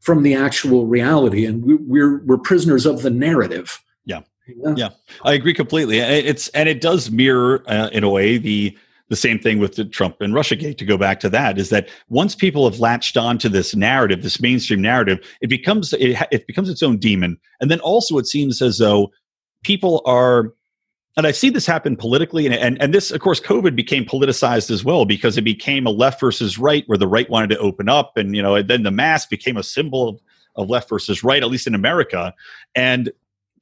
S3: from the actual reality and we, we're we're prisoners of the narrative.
S1: Yeah. Yeah, yeah. I agree completely. It's and it does mirror uh, in a way the the same thing with the Trump and Russiagate to go back to that is that once people have latched onto this narrative, this mainstream narrative, it becomes it, it becomes its own demon. And then also it seems as though people are and I see this happen politically, and, and and this, of course, COVID became politicized as well because it became a left versus right, where the right wanted to open up, and you know, and then the mask became a symbol of, of left versus right, at least in America, and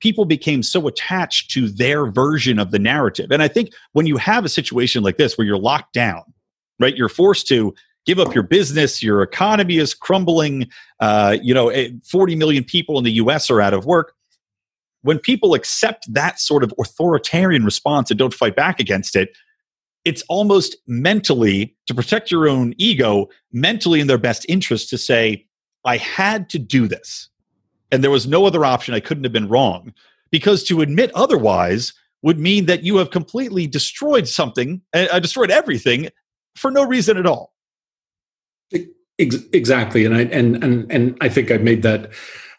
S1: people became so attached to their version of the narrative. And I think when you have a situation like this where you're locked down, right, you're forced to give up your business, your economy is crumbling, uh, you know, eh, 40 million people in the US are out of work. When people accept that sort of authoritarian response and don't fight back against it, it's almost mentally to protect your own ego, mentally in their best interest to say, I had to do this and there was no other option. I couldn't have been wrong. Because to admit otherwise would mean that you have completely destroyed something, uh, destroyed everything for no reason at all.
S3: Exactly, and I and and and I think I made that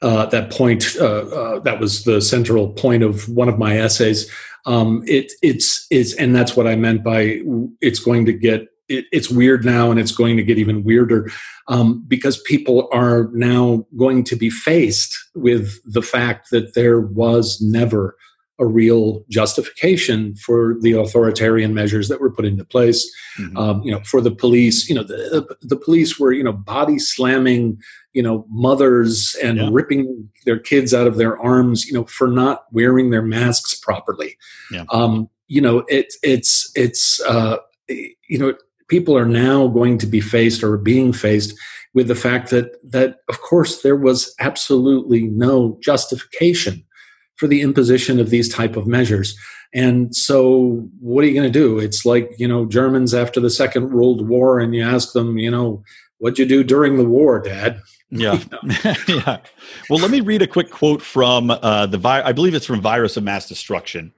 S3: uh, that point. Uh, uh, that was the central point of one of my essays. Um, it it's it's and that's what I meant by it's going to get it, it's weird now and it's going to get even weirder um, because people are now going to be faced with the fact that there was never a real justification for the authoritarian measures that were put into place. Mm-hmm. Um, you know, for the police, you know, the, the police were, you know, body slamming, you know, mothers and yeah. ripping their kids out of their arms, you know, for not wearing their masks properly. Yeah. Um, you know, it's it's it's uh, you know people are now going to be faced or being faced with the fact that that of course there was absolutely no justification for the imposition of these type of measures. And so what are you going to do? It's like you know germans after the second world war and you ask them you know what'd you do during the war dad?
S1: Yeah. <laughs> <laughs> Yeah. Well let me read a quick quote from uh, the vi- i believe it's from virus of mass destruction.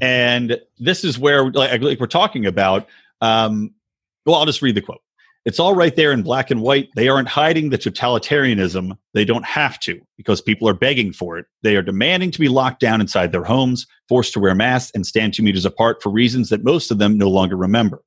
S1: And this is where like, like we're talking about um, well, I'll just read the quote. It's all right there in black and white. They aren't hiding the totalitarianism. They don't have to because people are begging for it. They are demanding to be locked down inside their homes, forced to wear masks, and stand two meters apart for reasons that most of them no longer remember.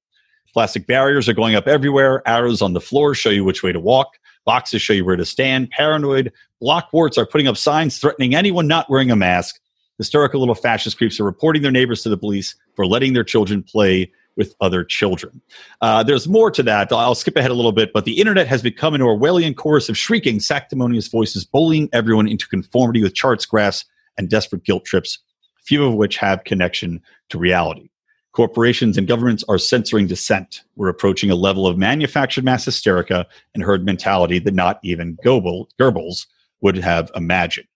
S1: Plastic barriers are going up everywhere. Arrows on the floor show you which way to walk. Boxes show you where to stand. Paranoid block warts are putting up signs threatening anyone not wearing a mask. Hysterical little fascist creeps are reporting their neighbors to the police for letting their children play with other children. Uh, there's more to that. I'll skip ahead a little bit, but the internet has become an Orwellian chorus of shrieking, sanctimonious voices, bullying everyone into conformity with charts, graphs, and desperate guilt trips, few of which have connection to reality. Corporations and governments are censoring dissent. We're approaching a level of manufactured mass hysteria and herd mentality that not even Goebbels would have imagined.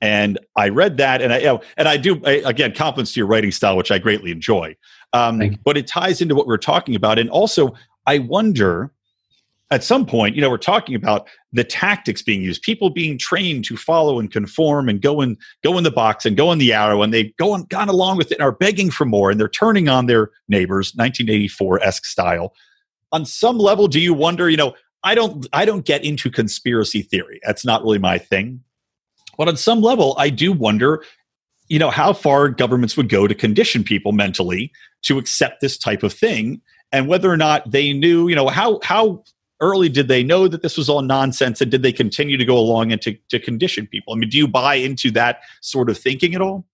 S1: And I read that, and I and I do I, again compliments to your writing style, which I greatly enjoy. Um, but it ties into what we're talking about, and also I wonder at some point, you know, we're talking about the tactics being used, people being trained to follow and conform and go in, go in the box and go in the arrow, and they've gone, gone along with it and are begging for more, and they're turning on their neighbors, 1984 esque style. On some level, do you wonder, you know, I don't, I don't get into conspiracy theory. That's not really my thing. But on some level, I do wonder, you know, how far governments would go to condition people mentally to accept this type of thing, and whether or not they knew, you know, how how early did they know that this was all nonsense, and did they continue to go along and to, to condition people? I mean, do you buy into that sort of thinking at all?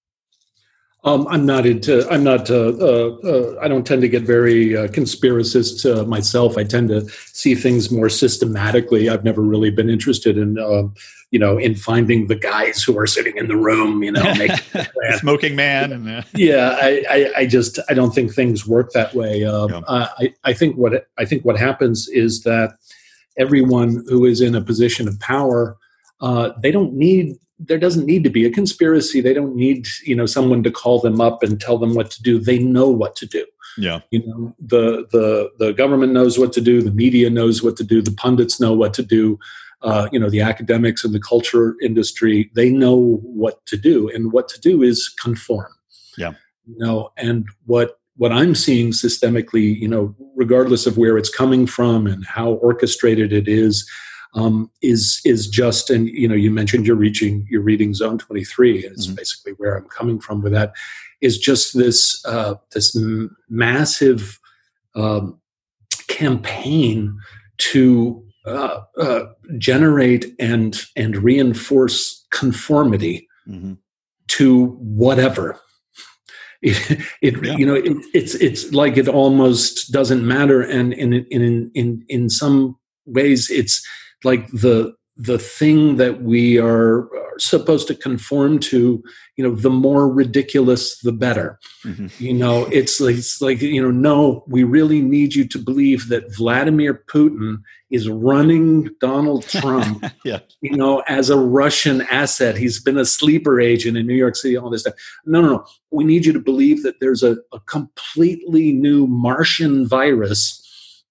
S3: Um, I'm not into. I'm not. Uh, uh, uh, I don't tend to get very uh, conspiracist uh, myself. I tend to see things more systematically. I've never really been interested in, um, you know, in finding the guys who are sitting in the room, you know, <laughs>
S1: smoking man. And,
S3: uh, <laughs> yeah, I, I, I, just I don't think things work that way. Um, yeah. I, I think what I think what happens is that everyone who is in a position of power uh, they don't need there doesn't need to be a conspiracy. They don't need you know someone to call them up and tell them what to do. They know what to do.
S1: Yeah.
S3: You know the the the government knows what to do. The media knows what to do. The pundits know what to do. Uh, you know the academics and the culture industry they know what to do. And what to do is conform.
S1: Yeah.
S3: You know and what what i'm seeing systemically you know regardless of where it's coming from and how orchestrated it is um, is is just and you know you mentioned you're reaching you're reading zone 23 and it's mm-hmm. basically where i'm coming from with that is just this uh, this m- massive um, campaign to uh, uh, generate and and reinforce conformity mm-hmm. to whatever <laughs> it, it yeah. you know it, it's it's like it almost doesn't matter and in in in in some ways it's like the the thing that we are supposed to conform to you know the more ridiculous the better mm-hmm. you know it's like, it's like you know no we really need you to believe that vladimir putin is running donald <laughs> trump
S1: yeah.
S3: you know as a russian asset he's been a sleeper agent in new york city all this stuff no no no we need you to believe that there's a, a completely new martian virus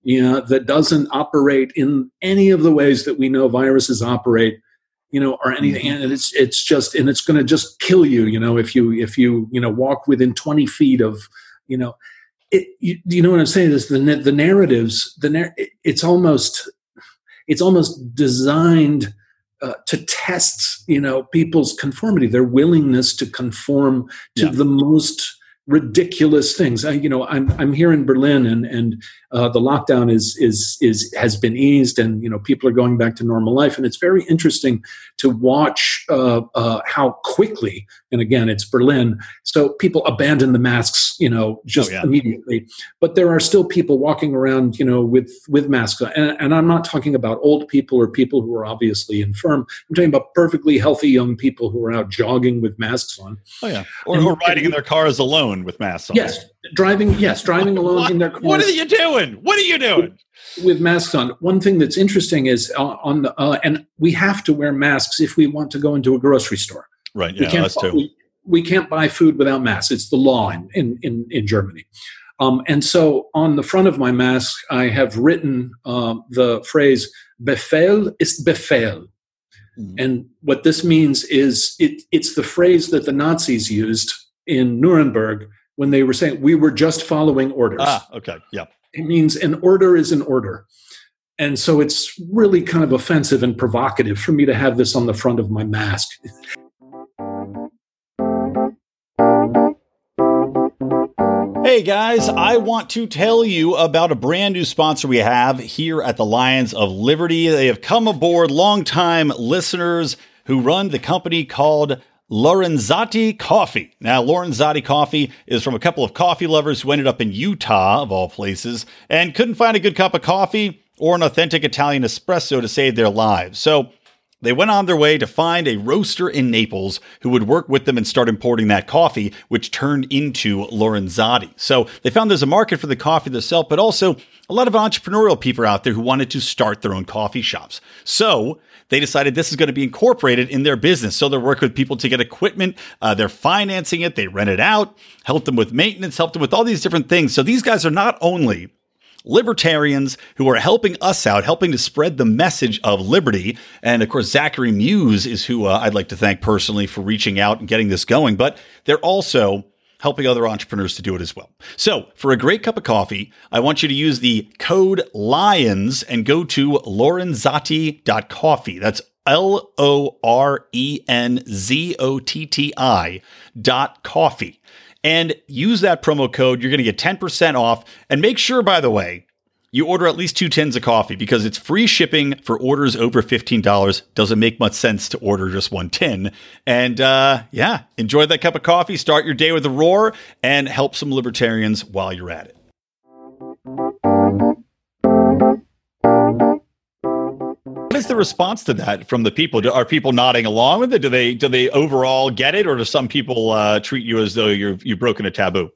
S3: you know, that doesn't operate in any of the ways that we know viruses operate, you know, or anything. Mm-hmm. And it's it's just and it's going to just kill you, you know, if you if you you know walk within twenty feet of, you know, it. You, you know what I'm saying is the the narratives the it's almost it's almost designed. Uh, to test, you know, people's conformity, their willingness to conform to yeah. the most ridiculous things. I, you know, I'm I'm here in Berlin, and and uh, the lockdown is is is has been eased, and you know, people are going back to normal life, and it's very interesting to watch uh, uh, how quickly. And again, it's Berlin, so people abandon the masks, you know, just oh, yeah. immediately. But there are still people walking around, you know, with with masks, and, and I'm not talking about old people or people who are obviously infirm. I'm talking about perfectly healthy young people who are out jogging with masks on.
S1: Oh yeah, or, and, or riding in their cars alone with masks on.
S3: Yes, driving. Yes, driving alone
S1: what,
S3: in their <laughs> cars.
S1: What are you doing? What are you doing?
S3: With, with masks on. One thing that's interesting is uh, on the uh, and we have to wear masks if we want to go into a grocery store.
S1: Right. Yeah, that's true.
S3: We, we can't buy food without masks. It's the law in in in, in Germany. Um, and so on the front of my mask, I have written uh, the phrase "Befehl ist Befehl," mm-hmm. and what this means is it, it's the phrase that the Nazis used in Nuremberg when they were saying we were just following orders.
S1: Ah, okay, yeah.
S3: It means an order is an order. And so it's really kind of offensive and provocative for me to have this on the front of my mask.
S1: Hey guys, I want to tell you about a brand new sponsor we have here at the Lions of Liberty. They have come aboard longtime listeners who run the company called Lorenzotti Coffee. Now, Lorenzotti Coffee is from a couple of coffee lovers who ended up in Utah, of all places, and couldn't find a good cup of coffee or an authentic Italian espresso to save their lives. So they went on their way to find a roaster in Naples who would work with them and start importing that coffee, which turned into Lorenzotti. So they found there's a market for the coffee themselves, but also a lot of entrepreneurial people out there who wanted to start their own coffee shops. So they decided this is going to be incorporated in their business. So they're working with people to get equipment, uh, they're financing it, they rent it out, help them with maintenance, help them with all these different things. So these guys are not only libertarians who are helping us out, helping to spread the message of liberty. And of course, Zachary Muse is who uh, I'd like to thank personally for reaching out and getting this going. But they're also helping other entrepreneurs to do it as well. So, for a great cup of coffee, I want you to use the code LIONS and go to lorenzotti.coffee. That's L O R E N Z O T T I dot coffee. And use that promo code. You're going to get 10% off. And make sure, by the way, you order at least two tins of coffee because it's free shipping for orders over $15. Doesn't make much sense to order just one tin. And uh, yeah, enjoy that cup of coffee, start your day with a roar, and help some libertarians while you're at it. What is the response to that from the people? Are people nodding along with it? Do they do they overall get it, or do some people uh, treat you as though you're you've broken a taboo?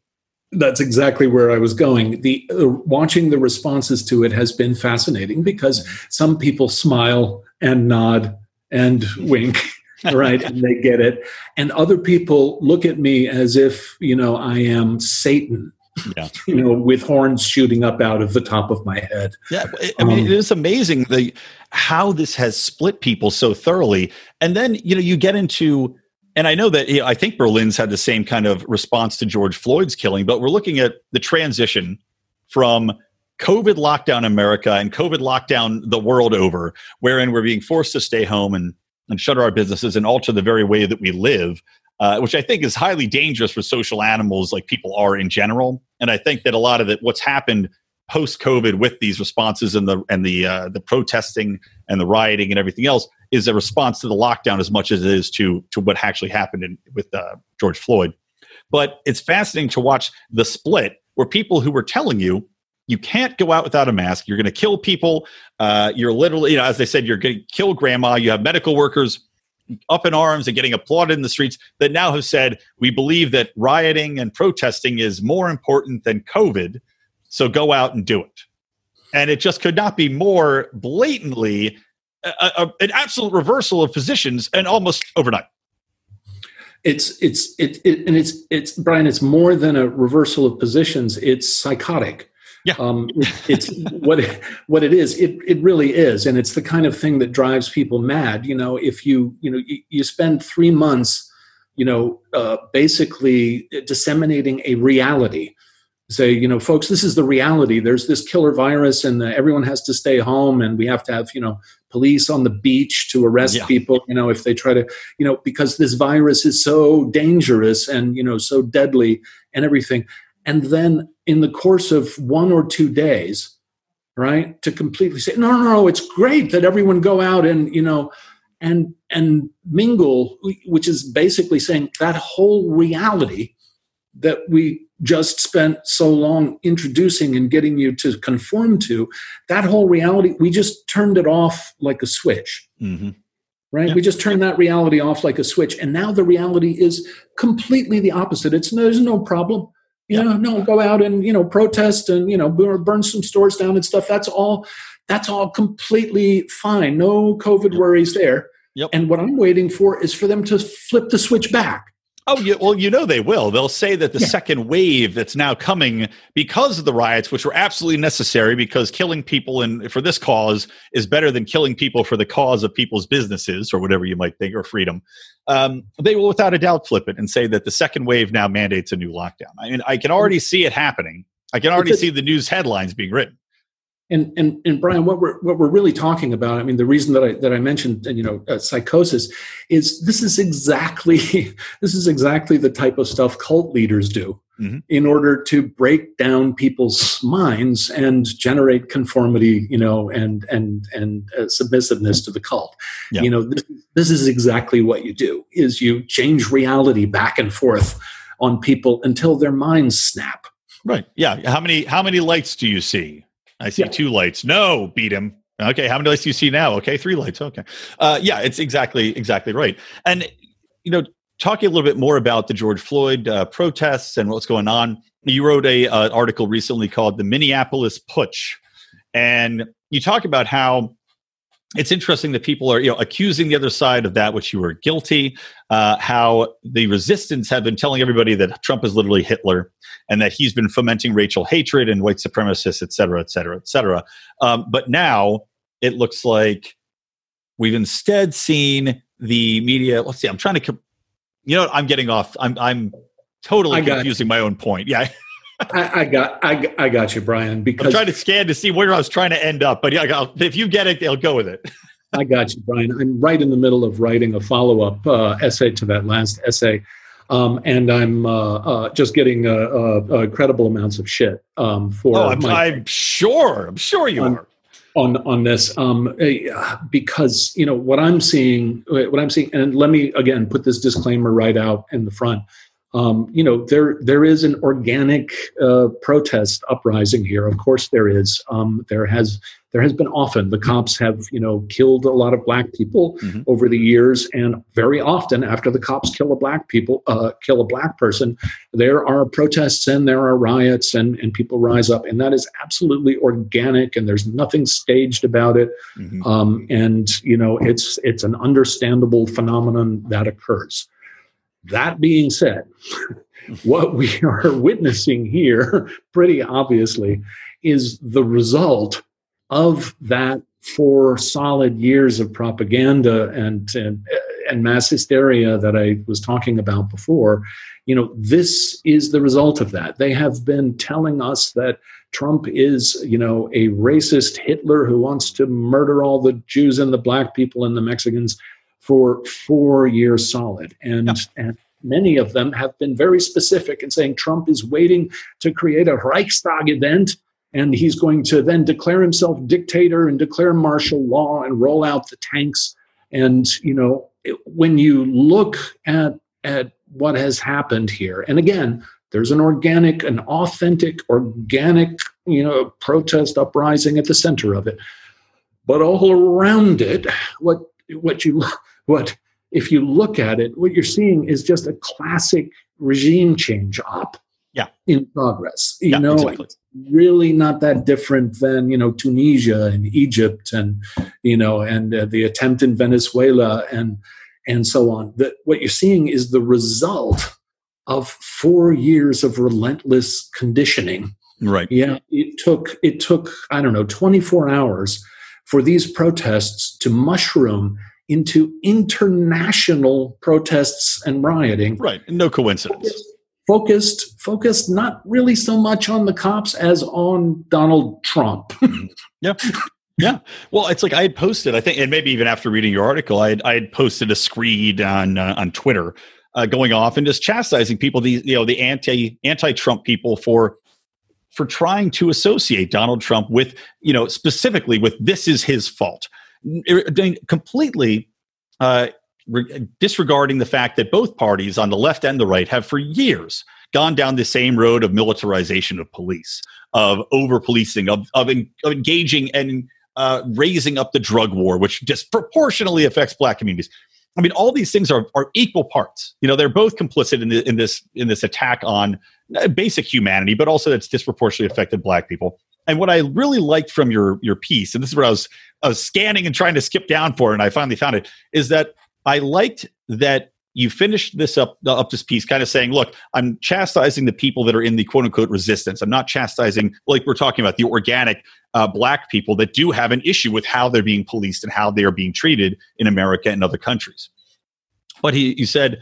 S3: That's exactly where I was going. The uh, watching the responses to it has been fascinating because some people smile and nod and wink <laughs> right and they get it and other people look at me as if you know i am satan yeah. <laughs> you know with horns shooting up out of the top of my head
S1: yeah i mean um, it is amazing the how this has split people so thoroughly and then you know you get into and i know that you know, i think berlin's had the same kind of response to george floyd's killing but we're looking at the transition from covid lockdown america and covid lockdown the world over wherein we're being forced to stay home and and shutter our businesses and alter the very way that we live, uh, which I think is highly dangerous for social animals like people are in general. And I think that a lot of it, what's happened post COVID with these responses and the and the uh, the protesting and the rioting and everything else is a response to the lockdown as much as it is to to what actually happened in, with uh, George Floyd. But it's fascinating to watch the split where people who were telling you you can't go out without a mask. You're going to kill people. Uh, you're literally, you know, as they said, you're going to kill grandma. You have medical workers up in arms and getting applauded in the streets that now have said, we believe that rioting and protesting is more important than COVID. So go out and do it. And it just could not be more blatantly a, a, an absolute reversal of positions and almost overnight
S3: it's it's it, it, and it's it's brian it's more than a reversal of positions it's psychotic
S1: yeah. Um,
S3: it's what it, what it is. It it really is, and it's the kind of thing that drives people mad. You know, if you you know you, you spend three months, you know, uh, basically disseminating a reality. Say, you know, folks, this is the reality. There's this killer virus, and uh, everyone has to stay home, and we have to have you know police on the beach to arrest yeah. people. You know, if they try to, you know, because this virus is so dangerous and you know so deadly and everything and then in the course of one or two days right to completely say no no no it's great that everyone go out and you know and and mingle which is basically saying that whole reality that we just spent so long introducing and getting you to conform to that whole reality we just turned it off like a switch. Mm-hmm. right? Yep. we just turned that reality off like a switch and now the reality is completely the opposite. It's there's no problem. You know no go out and you know protest and you know burn some stores down and stuff. That's all that's all completely fine. No covid yep. worries there. Yep. and what i'm waiting for is for them to flip the switch back
S1: Oh, yeah, well, you know they will. They'll say that the yeah. second wave that's now coming because of the riots, which were absolutely necessary, because killing people and for this cause is better than killing people for the cause of people's businesses or whatever you might think or freedom. Um, they will, without a doubt, flip it and say that the second wave now mandates a new lockdown. I mean, I can already see it happening. I can already see the news headlines being written.
S3: And, and and Brian, what we're what we're really talking about, I mean, the reason that I that I mentioned, you know, uh, psychosis, is this is exactly <laughs> this is exactly the type of stuff cult leaders do mm-hmm. in order to break down people's minds and generate conformity, you know, and and and uh, submissiveness to the cult. Yeah. You know, this, this is exactly what you do: is you change reality back and forth on people until their minds snap.
S1: Right. Yeah. How many how many lights do you see? I see yeah. two lights. No, beat him. Okay, how many lights do you see now? Okay, three lights. Okay, uh, yeah, it's exactly exactly right. And you know, talking a little bit more about the George Floyd uh, protests and what's going on. You wrote a uh, article recently called "The Minneapolis Putsch," and you talk about how it's interesting that people are you know accusing the other side of that which you were guilty uh, how the resistance have been telling everybody that trump is literally hitler and that he's been fomenting racial hatred and white supremacists et cetera et cetera et cetera. Um, but now it looks like we've instead seen the media let's see i'm trying to you know i'm getting off i'm i'm totally confusing my own point. Yeah <laughs>
S3: I, I, got, I, I got you, Brian. Because
S1: I'm trying to scan to see where I was trying to end up, but yeah, if you get it, they'll go with it.
S3: I got you, Brian. I'm right in the middle of writing a follow-up uh, essay to that last essay, um, and I'm uh, uh, just getting uh, uh, uh, incredible amounts of shit um, for.
S1: Oh, I'm, my, I'm, sure. I'm sure you
S3: on,
S1: are
S3: on on this um, because you know what I'm seeing. What I'm seeing, and let me again put this disclaimer right out in the front. Um, you know, there there is an organic uh, protest uprising here. Of course, there is. Um, there has there has been often the cops have you know killed a lot of black people mm-hmm. over the years, and very often after the cops kill a black people uh, kill a black person, there are protests and there are riots and and people rise up, and that is absolutely organic, and there's nothing staged about it, mm-hmm. um, and you know it's it's an understandable phenomenon that occurs. That being said, <laughs> what we <laughs> are witnessing here, pretty obviously, is the result of that four solid years of propaganda and, and and mass hysteria that I was talking about before, you know, this is the result of that. They have been telling us that Trump is, you know, a racist Hitler who wants to murder all the Jews and the black people and the Mexicans for four years solid. And, yeah. and many of them have been very specific in saying Trump is waiting to create a Reichstag event and he's going to then declare himself dictator and declare martial law and roll out the tanks. And, you know, it, when you look at, at what has happened here, and again, there's an organic, an authentic, organic, you know, protest uprising at the center of it. But all around it, what what you <laughs> what if you look at it, what you're seeing is just a classic regime change op
S1: yeah.
S3: in progress. You
S1: yeah,
S3: know,
S1: exactly.
S3: really not that different than, you know, Tunisia and Egypt and, you know, and uh, the attempt in Venezuela and, and so on. That what you're seeing is the result of four years of relentless conditioning.
S1: Right.
S3: Yeah. It took, it took, I don't know, 24 hours for these protests to mushroom into international protests and rioting.
S1: Right. No coincidence.
S3: Focused, focused not really so much on the cops as on Donald Trump. <laughs>
S1: yeah. Yeah. Well, it's like I had posted, I think, and maybe even after reading your article, I had, I had posted a screed on uh, on Twitter uh, going off and just chastising people, the you know the anti anti Trump people for for trying to associate Donald Trump with you know specifically with this is his fault completely uh, re- disregarding the fact that both parties on the left and the right have for years gone down the same road of militarization of police, of over policing, of, of, en- of, engaging and uh, raising up the drug war, which disproportionately affects black communities. I mean, all these things are, are equal parts. You know, they're both complicit in, the, in this in this attack on basic humanity, but also that's disproportionately affected black people. And what I really liked from your your piece, and this is what I was I was scanning and trying to skip down for, and I finally found it, is that I liked that you finished this up up this piece kind of saying look i'm chastising the people that are in the quote unquote resistance i'm not chastising like we're talking about the organic uh, black people that do have an issue with how they're being policed and how they are being treated in america and other countries but he you said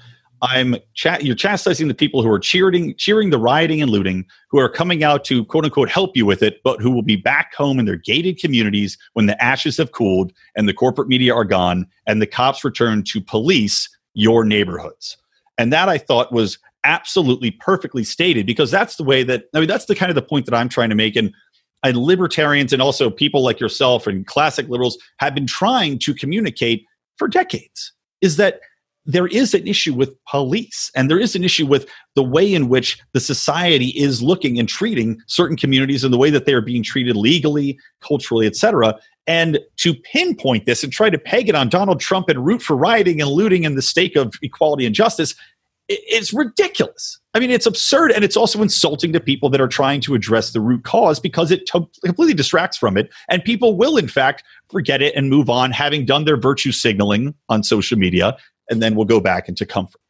S1: I'm. You're chastising the people who are cheering, cheering the rioting and looting, who are coming out to quote unquote help you with it, but who will be back home in their gated communities when the ashes have cooled and the corporate media are gone and the cops return to police your neighborhoods. And that I thought was absolutely perfectly stated because that's the way that I mean that's the kind of the point that I'm trying to make and and libertarians and also people like yourself and classic liberals have been trying to communicate for decades is that there is an issue with police and there is an issue with the way in which the society is looking and treating certain communities and the way that they are being treated legally culturally etc and to pinpoint this and try to peg it on donald trump and root for rioting and looting and the stake of equality and justice it's ridiculous. I mean it's absurd and it's also insulting to people that are trying to address the root cause because it completely distracts from it and people will in fact forget it and move on having done their virtue signaling on social media and then we'll go back into comfort.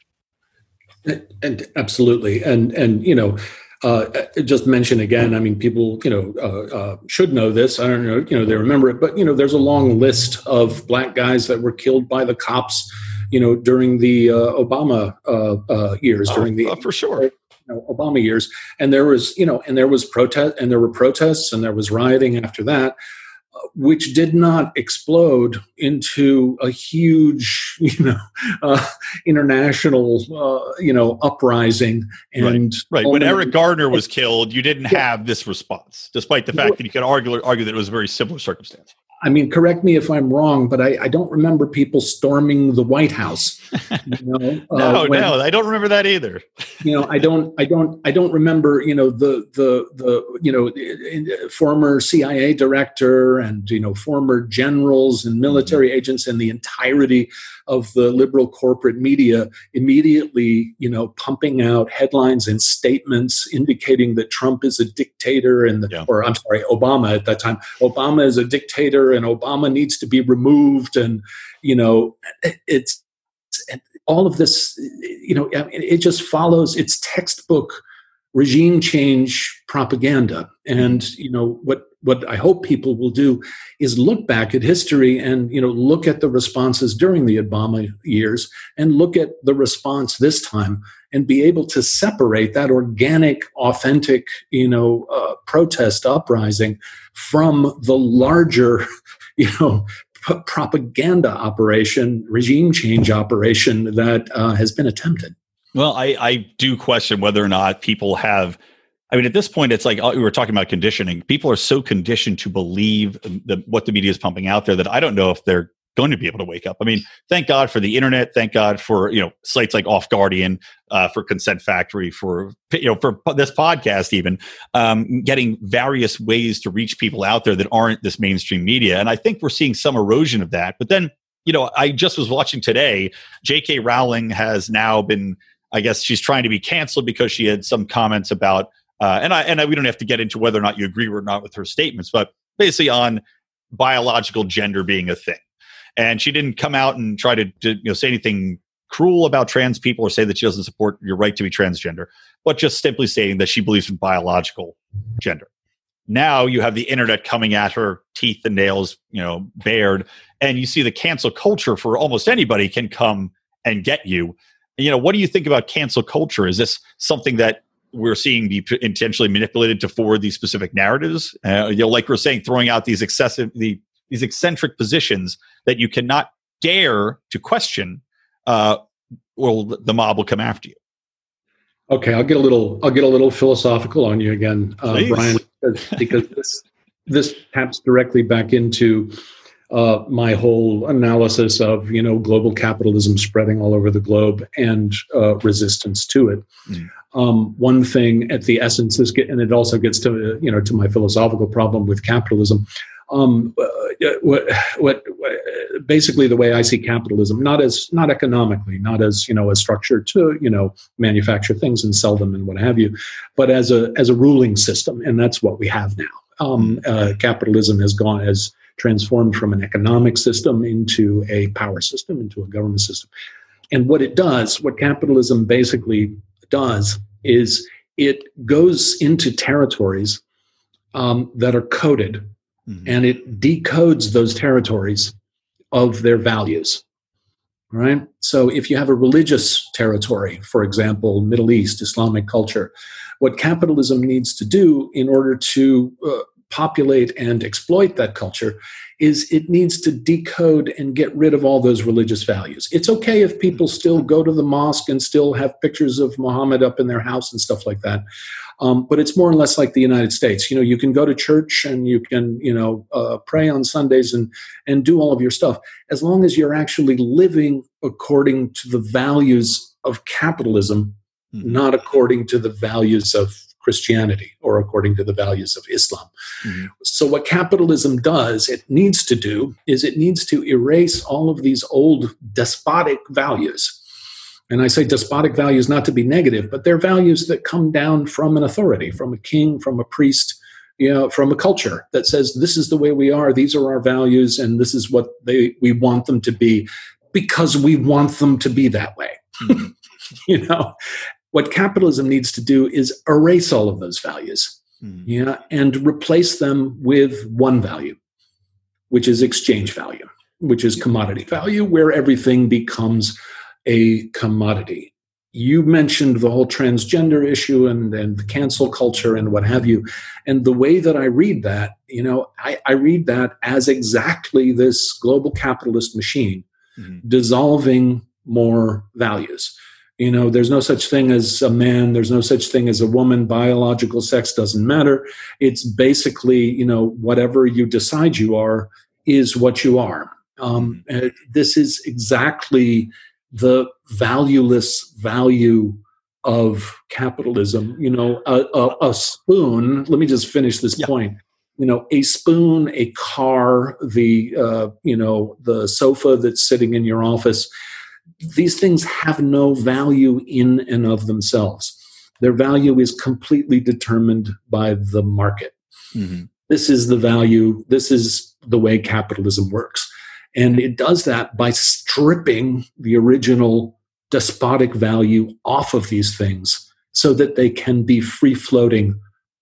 S3: And, and absolutely, and and you know, uh, just mention again. I mean, people you know uh, uh, should know this. I don't know, you know, they remember it, but you know, there's a long list of black guys that were killed by the cops. You know, during the uh, Obama uh, uh, years, oh, during the
S1: for sure.
S3: You know, Obama years, and there was, you know, and there was protest, and there were protests, and there was rioting after that which did not explode into a huge, <laughs> you know, uh, international, uh, you know, uprising.
S1: And right, right. when Eric Garner was <laughs> killed, you didn't yeah. have this response, despite the fact that you could argue argue that it was a very similar circumstance.
S3: I mean, correct me if I'm wrong, but I, I don't remember people storming the White House.
S1: You <laughs> know, no, uh, when, no, I don't remember that either.
S3: you know, I don't, I don't, I don't remember. You know, the the the you know, former CIA director and you know, former generals and military mm-hmm. agents and the entirety of the liberal corporate media immediately, you know, pumping out headlines and statements indicating that Trump is a dictator and the, yeah. or I'm sorry, Obama at that time, Obama is a dictator and Obama needs to be removed. And, you know, it's, all of this, you know, it just follows its textbook regime change propaganda. And, you know, what, what I hope people will do is look back at history and, you know, look at the responses during the Obama years and look at the response this time and be able to separate that organic, authentic, you know, uh, protest uprising from the larger <laughs> you know p- propaganda operation, regime change operation that uh, has been attempted.
S1: Well, I, I do question whether or not people have. I mean, at this point, it's like uh, we were talking about conditioning. People are so conditioned to believe the, what the media is pumping out there that I don't know if they're going to be able to wake up. I mean, thank God for the internet. Thank God for you know sites like OffGuardian, uh, for Consent Factory, for you know for this podcast, even um, getting various ways to reach people out there that aren't this mainstream media. And I think we're seeing some erosion of that. But then, you know, I just was watching today. J.K. Rowling has now been, I guess, she's trying to be canceled because she had some comments about. Uh, and I and I, we don't have to get into whether or not you agree or not with her statements, but basically on biological gender being a thing and she didn't come out and try to, to you know say anything cruel about trans people or say that she doesn't support your right to be transgender, but just simply stating that she believes in biological gender. Now you have the internet coming at her, teeth and nails, you know, bared, and you see the cancel culture for almost anybody can come and get you. You know, what do you think about cancel culture? Is this something that we're seeing be intentionally manipulated to forward these specific narratives? Uh, you know, like we're saying, throwing out these excessive, the these eccentric positions that you cannot dare to question, uh, or the mob will come after you.
S3: Okay, I'll get a little I'll get a little philosophical on you again, uh, Brian, because, <laughs> because this this taps directly back into uh, my whole analysis of you know global capitalism spreading all over the globe and uh, resistance to it. Mm. Um, one thing at the essence is, get, and it also gets to you know to my philosophical problem with capitalism um, uh, what, what, what, basically the way I see capitalism, not as not economically, not as you know a structure to you know manufacture things and sell them and what have you, but as a as a ruling system, and that's what we have now. Um, uh, capitalism has gone has transformed from an economic system into a power system, into a government system, and what it does, what capitalism basically does, is it goes into territories um, that are coded mm-hmm. and it decodes those territories of their values. Right? So if you have a religious territory, for example, Middle East, Islamic culture, what capitalism needs to do in order to uh, populate and exploit that culture is it needs to decode and get rid of all those religious values. It's okay if people still go to the mosque and still have pictures of Muhammad up in their house and stuff like that. Um, but it's more or less like the United States. You know, you can go to church and you can, you know, uh, pray on Sundays and and do all of your stuff as long as you're actually living according to the values of capitalism, mm-hmm. not according to the values of Christianity or according to the values of Islam. Mm-hmm. So, what capitalism does, it needs to do, is it needs to erase all of these old despotic values and I say despotic values not to be negative, but they're values that come down from an authority, from a king, from a priest, you know, from a culture that says this is the way we are, these are our values, and this is what they we want them to be because we want them to be that way. Mm-hmm. <laughs> you know, what capitalism needs to do is erase all of those values, mm. yeah, and replace them with one value, which is exchange value, which is commodity value, where everything becomes a commodity. You mentioned the whole transgender issue and, and the cancel culture and what have you. And the way that I read that, you know, I, I read that as exactly this global capitalist machine mm-hmm. dissolving more values. You know, there's no such thing as a man, there's no such thing as a woman. Biological sex doesn't matter. It's basically, you know, whatever you decide you are is what you are. Um,
S1: Mm-hmm.
S3: this is exactly the valueless value of capitalism. You know, a, a, a spoon. Let me just finish this
S1: Yeah.
S3: point. You know, a spoon, a car, the uh, you know the sofa that's sitting in your office. These things have no value in and of themselves. Their value is completely determined by the market
S1: Mhm.
S3: this is the value this is the way capitalism works and it does that by stripping the original despotic value off of these things so that they can be free floating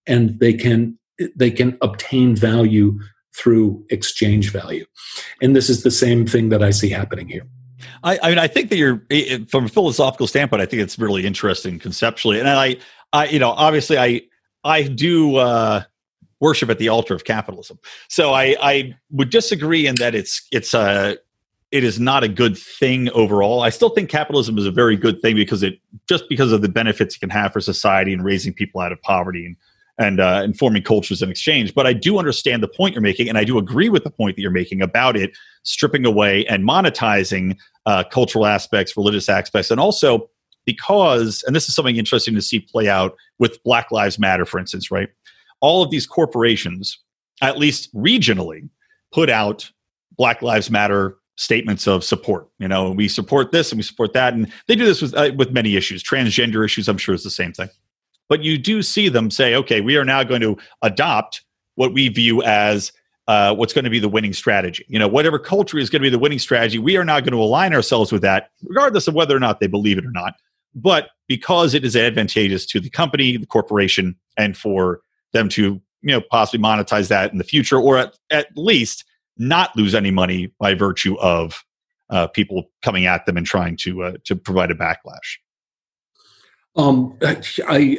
S3: and they can they can obtain value through exchange value and this is the same thing that i see happening here
S1: I, I mean, I think that you're from a philosophical standpoint. I think it's really interesting conceptually, and I, I, you know, obviously, I, I do uh, worship at the altar of capitalism. So I, I would disagree in that it's, it's a, it is not a good thing overall. I still think capitalism is a very good thing because it just because of the benefits it can have for society and raising people out of poverty and and uh, and forming cultures in exchange. But I do understand the point you're making, and I do agree with the point that you're making about it stripping away and monetizing uh, cultural aspects, religious aspects, and also because, and this is something interesting to see play out with Black Lives Matter, for instance, right? All of these corporations, at least regionally, put out Black Lives Matter statements of support. You know, we support this and we support that, and they do this with uh, with many issues, transgender issues. I'm sure is the same thing. But you do see them say, okay, we are now going to adopt what we view as uh, what's going to be the winning strategy. You know, whatever culture is going to be the winning strategy, we are now going to align ourselves with that, regardless of whether or not they believe it or not. But because it is advantageous to the company, the corporation, and for them to, you know, possibly monetize that in the future, or at, at least not lose any money by virtue of uh, people coming at them and trying to uh, to provide a backlash.
S3: Um, I,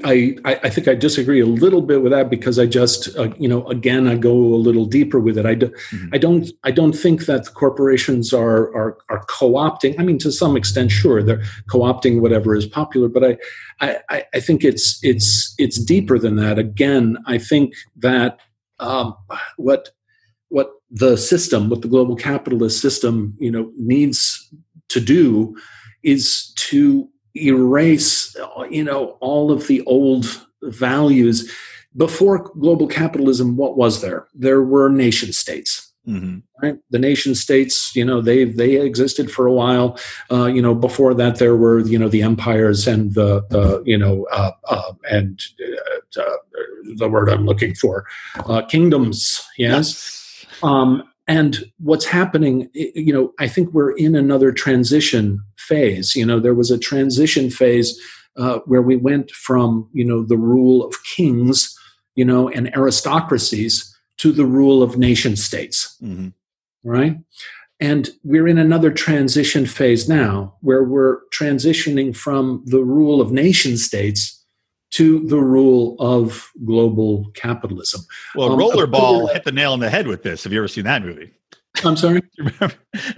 S3: I, I think I disagree a little bit with that because I just, uh, you know, again, I go a little deeper with it. I, do,
S1: Mhm.
S3: I don't, I don't think that the corporations are, are, are co-opting. I mean, to some extent, sure, they're co-opting whatever is popular, but I, I, I- I think it's, it's, it's deeper than that. Again, I think that um, what, what the system, what the global capitalist system, you know, needs to do is to erase you know all of the old values. Before global capitalism what was there? There were nation states.
S1: Mhm.
S3: right? The nation states you know they they existed for a while. Uh, you know before that there were you know the empires and the, the you know uh, uh, and uh, uh, the word i'm looking for uh, kingdoms. Yes. Um, and what's happening, you know, I think we're in another transition phase. You know, there was a transition phase uh, where we went from, you know, the rule of kings, you know, and aristocracies to the rule of nation states,
S1: Mhm.
S3: right? And we're in another transition phase now where we're transitioning from the rule of nation states to the rule of global capitalism.
S1: Well,
S3: Um,
S1: Rollerball
S3: uh,
S1: hit the nail on the head with this. Have you ever seen that movie?
S3: I'm sorry? <laughs>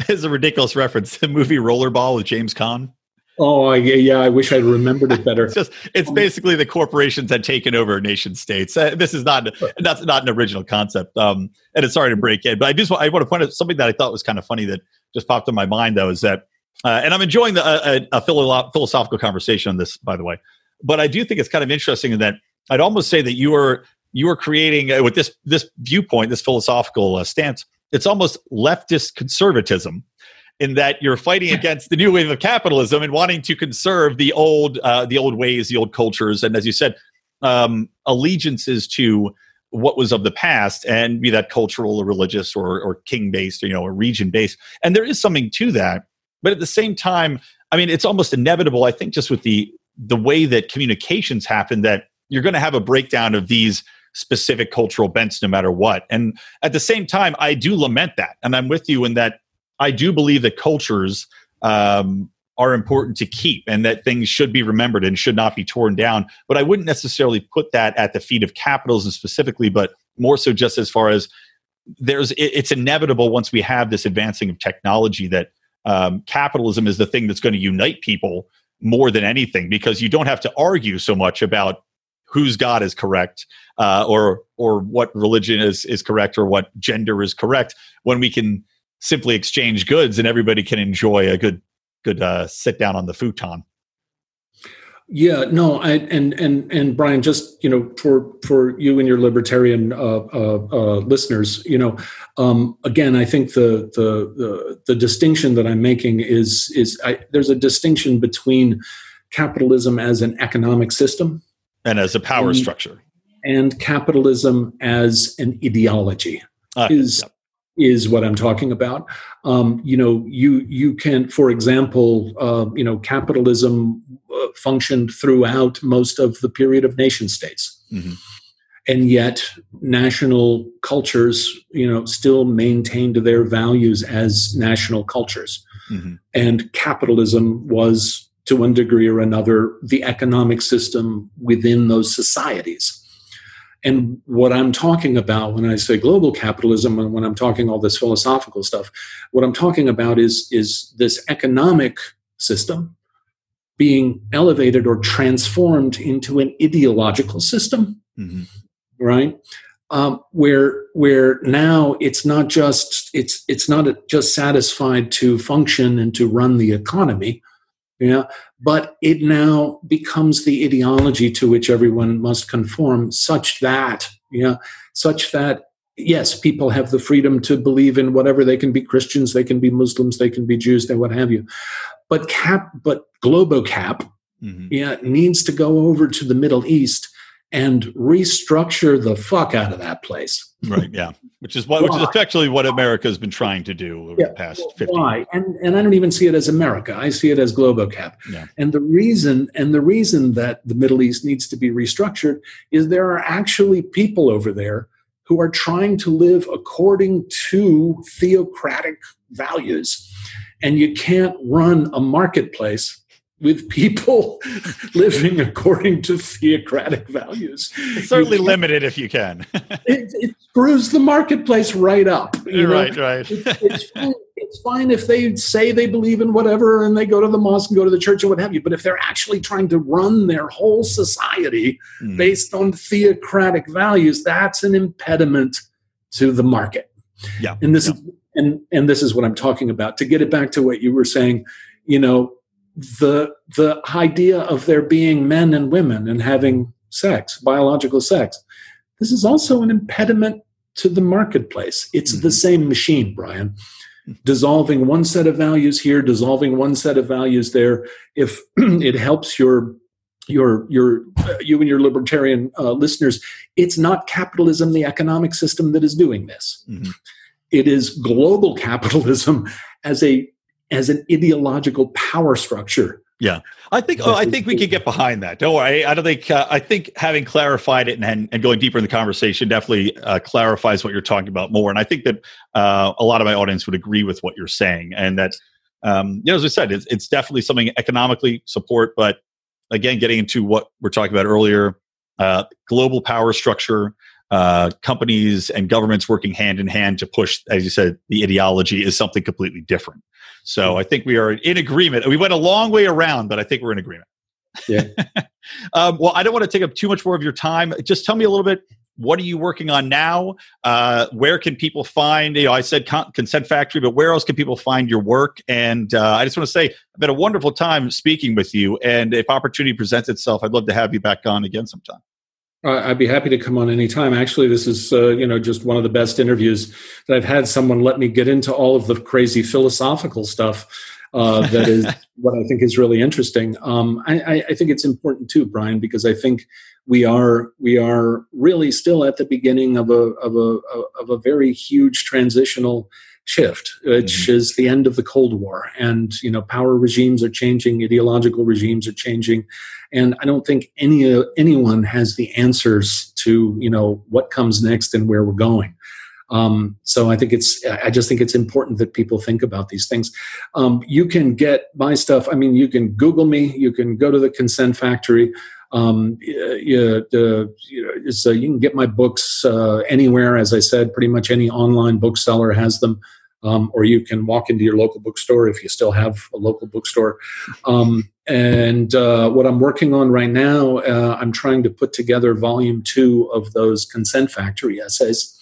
S1: It's a ridiculous reference. The movie Rollerball with James Caan.
S3: Oh, yeah, yeah. I wish I'd remembered it better.
S1: It's <laughs> just it's basically the corporations had taken over nation states. Uh, this is not that's not an original concept. Um, and it's sorry to break in, but I just I want to point out something that I thought was kind of funny that just popped in my mind though is that, uh, and I'm enjoying the uh, a, a philo- philosophical conversation on this by the way, but I do think it's kind of interesting in that I'd almost say that you are you are creating uh, with this this viewpoint, this philosophical uh, stance. It's almost leftist conservatism in that you're fighting against the new wave of capitalism and wanting to conserve the old uh, the old ways, the old cultures, and as you said, um, allegiances to what was of the past, and be that cultural or religious or or king based, or, you know, or region based. And there is something to that, but at the same time, I mean, it's almost inevitable. I think just with the the way that communications happen, that you're going to have a breakdown of these specific cultural bents no matter what. And at the same time, I do lament that, and I'm with you in that I do believe that cultures um, are important to keep and that things should be remembered and should not be torn down. But I wouldn't necessarily put that at the feet of capitalism specifically, but more so just as far as there's it's inevitable once we have this advancing of technology that um, capitalism is the thing that's going to unite people more than anything because you don't have to argue so much about whose God is correct, uh, or or what religion is is correct, or what gender is correct, when we can simply exchange goods and everybody can enjoy a good good uh, sit down on the futon.
S3: Yeah, no, I, and and and Brian, just you know, for for you and your libertarian uh, uh, uh, listeners, you know, um, again, I think the, the, the the distinction that I'm making is is I, there's a distinction between capitalism as an economic system
S1: and as a power
S3: and,
S1: structure,
S3: and capitalism as an ideology uh, is yep. Is what I'm talking about. Um, you know, you you can, for example, uh, you know, capitalism uh, functioned throughout most of the period of nation states. Mm-hmm. And yet, national cultures, you know, still maintained their values as national cultures. Mm-hmm. And capitalism was, to one degree or another, the economic system within those societies. And what I'm talking about when I say global capitalism and when I'm talking all this philosophical stuff, what I'm talking about is, is this economic system being elevated or transformed into an ideological system, mm-hmm. right? Um, where where now it's not just it's it's not just satisfied to function and to run the economy, yeah, but it now becomes the ideology to which everyone must conform, such that yeah, you know, such that yes, people have the freedom to believe in whatever they can be Christians, they can be Muslims, they can be Jews, they what have you. But cap, but Globocap, mm-hmm. yeah, needs to go over to the Middle East and restructure the fuck out of that place.
S1: Right. Yeah. Which is what, which is effectively what America has been trying to do over yeah, the past well, 50
S3: why? Years. And and I don't even see it as America. I see it as Globocap. Yeah. And the reason and the reason that the Middle East needs to be restructured is there are actually people over there who are trying to live according to theocratic values. And you can't run a marketplace with people <laughs> living according to theocratic values.
S1: It's certainly limited if you can. <laughs>
S3: it, it, screws the marketplace right up.
S1: You right, right.
S3: It, it's, fine, it's fine if they say they believe in whatever and they go to the mosque and go to the church and what have you. But if they're actually trying to run their whole society mm. based on theocratic values, that's an impediment to the market.
S1: Yeah.
S3: And this
S1: yeah.
S3: is and and this is what I'm talking about. To get it back to what you were saying, you know, the the idea of there being men and women and having sex, biological sex, this is also an impediment to the marketplace. It's mm-hmm. the same machine, Brian. Dissolving one set of values here, dissolving one set of values there. If <clears throat> it helps your your your uh, you and your libertarian uh, listeners, it's not capitalism, the economic system, that is doing this. Mm-hmm. It is global <laughs> capitalism as a as an ideological power structure.
S1: Yeah, I think. Oh, I think we could get behind that. Don't worry. I don't think. Uh, I think having clarified it and, and going deeper in the conversation definitely uh, clarifies what you're talking about more. And I think that uh, a lot of my audience would agree with what you're saying. And that, um, you know, as I said, it's, it's definitely something economically support. But again, getting into what we're talking about earlier, uh, global power structure, uh, companies and governments working hand in hand to push, as you said, the ideology is something completely different. So hmm. I think we are in agreement. We went a long way around, but I think we're in agreement.
S3: Yeah. <laughs>
S1: um, well, I don't want to take up too much more of your time. Just tell me a little bit. What are you working on now? Uh, where can people find? You know, I said con- Consent Factory, but where else can people find your work? And uh, I just want to say, I've had a wonderful time speaking with you. And if opportunity presents itself, I'd love to have you back on again sometime.
S3: I'd be happy to come on anytime. Actually, this is uh, you know just one of the best interviews that I've had. Someone let me get into all of the crazy philosophical stuff. Uh, that is <laughs> what I think is really interesting. Um, I, I, think it's important too, Brian, because I think we are we are really still at the beginning of a of a of a very huge transitional shift, which mm-hmm. is the end of the Cold War, and you know power regimes are changing, ideological regimes are changing, and I don't think any uh, anyone has the answers to you know what comes next and where we're going. Um, so I think it's I just think it's important that people think about these things. Um, you can get my stuff. I mean, you can Google me. You can go to the Consent Factory. Um, you, uh, you, uh, you can get my books uh, anywhere. As I said, pretty much any online bookseller has them. Um, or you can walk into your local bookstore if you still have a local bookstore. Um, and uh, what I'm working on right now, uh, I'm trying to put together volume two of those consent factory essays,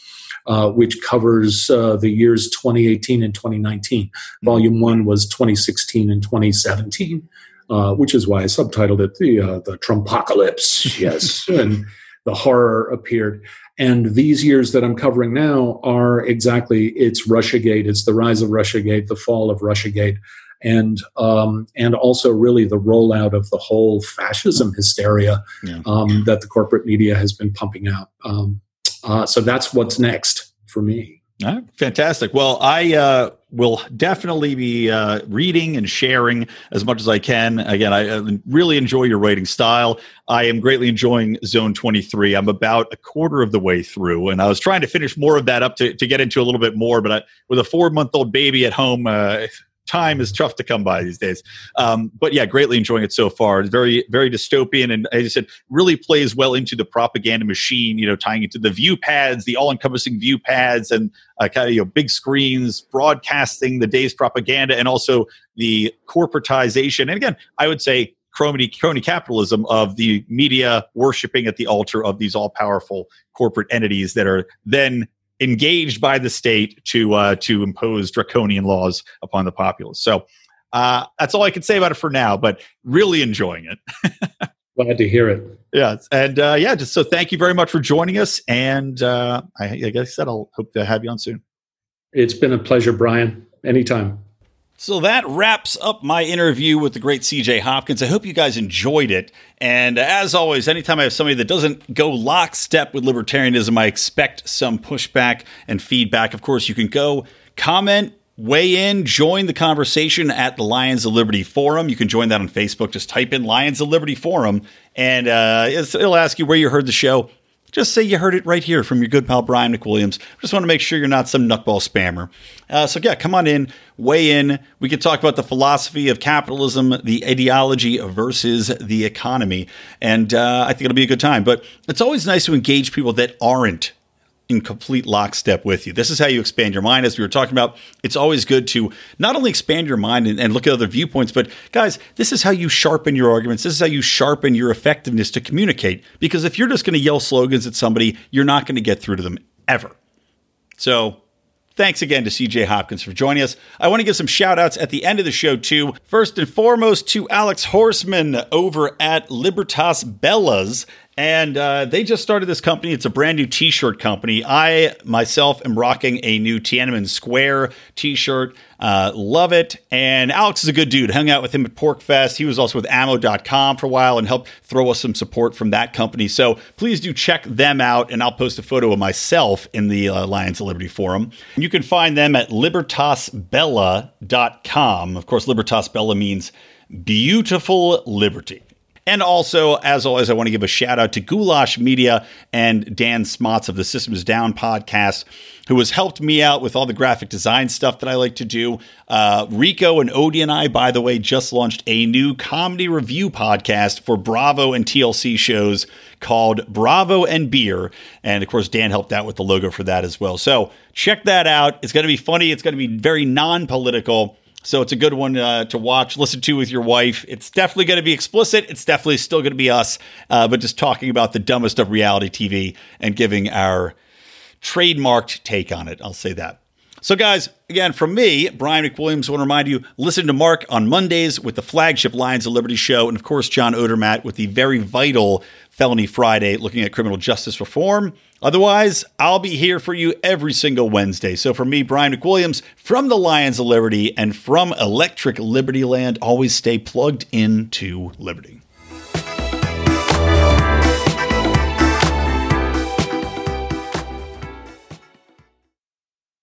S3: uh, which covers uh, the years 2018 and 2019. Mm-hmm. Volume one was 2016 and 2017, uh, which is why I subtitled it the uh, the Trumpocalypse. <laughs> Yes, and the horror appeared. And these years that I'm covering now are exactly it's RussiaGate, it's the rise of RussiaGate, the fall of RussiaGate and um, and also really the rollout of the whole fascism hysteria yeah. um, that the corporate media has been pumping out. Um, uh, so that's what's next for me.
S1: fantastic. Well, I uh, will definitely be uh, reading and sharing as much as I can. Again, I uh, really enjoy your writing style. I am greatly enjoying Zone 23. I'm about a quarter of the way through, and I was trying to finish more of that up to, to get into a little bit more. But I, with a four month old baby at home, uh, time is tough to come by these days. Um, but yeah, greatly enjoying it so far. It's very, very dystopian, and as I said, really plays well into the propaganda machine. You know, tying into the view pads, the all-encompassing view pads, and uh, kind of you know big screens broadcasting the day's propaganda, and also the corporatization. And again, I would say crony, crony capitalism of the media worshiping at the altar of these all-powerful corporate entities that are then engaged by the state to uh, to impose draconian laws upon the populace. So uh, that's all I can say about it for now. But really enjoying it. <laughs>
S3: Glad to hear it.
S1: Yeah, and uh, yeah, just so thank you very much for joining us. And uh, I, I guess that I'll hope to have you on soon.
S3: It's been a pleasure, Brian. Anytime.
S1: So that wraps up my interview with the great CJ Hopkins. I hope you guys enjoyed it. And as always, anytime I have somebody that doesn't go lockstep with libertarianism, I expect some pushback and feedback. Of course, you can go comment, weigh in, join the conversation at the Lions of Liberty Forum. You can join that on Facebook. Just type in Lions of Liberty Forum, and uh, it'll ask you where you heard the show just say you heard it right here from your good pal Brian McWilliams. Just want to make sure you're not some nutball spammer. Uh, so, yeah, come on in, weigh in. We could talk about the philosophy of capitalism, the ideology versus the economy. And uh, I think it'll be a good time. But it's always nice to engage people that aren't in complete lockstep with you. This is how you expand your mind. As we were talking about, it's always good to not only expand your mind and, and, look at other viewpoints, but guys, this is how you sharpen your arguments. This is how you sharpen your effectiveness to communicate. Because if you're just going to yell slogans at somebody, you're not going to get through to them ever. So Thanks again to CJ Hopkins for joining us. I want to give some shout outs at the end of the show, too. First and foremost, to Alex Horseman over at Libertas Bellas. And uh, they just started this company. It's a brand new t shirt company. I myself am rocking a new Tiananmen Square t shirt. Uh, love it. And Alex is a good dude. Hung out with him at PorcFest. He was also with ammo.com for a while and helped throw us some support from that company. So please do check them out. And I'll post a photo of myself in the uh, Lions of Liberty forum. And You can find them at libertasbella.com. Of course, Libertas Bella means beautiful liberty. And also, as always, I want to give a shout out to Goulash Media and Dan Smots of the Systems Down podcast, who has helped me out with all the graphic design stuff that I like to do. Uh, Rico and Odie and I, by the way, just launched a new comedy review podcast for Bravo and TLC shows called Bravo and Beer. And of course, Dan helped out with the logo for that as well. So check that out. It's going to be funny, it's going to be very non political. So it's a good one uh, to watch, listen to with your wife. It's definitely going to be explicit. It's definitely still going to be us, uh, but just talking about the dumbest of reality TV and giving our trademarked take on it. I'll say that. So, guys, again, from me, Brian McWilliams, I want to remind you listen to Mark on Mondays with the flagship Lions of Liberty show, and of course, John Odermatt with the very vital Felony Friday looking at criminal justice reform. Otherwise, I'll be here for you every single Wednesday. So, for me, Brian McWilliams from the Lions of Liberty and from Electric Libertyland, always stay plugged into Liberty.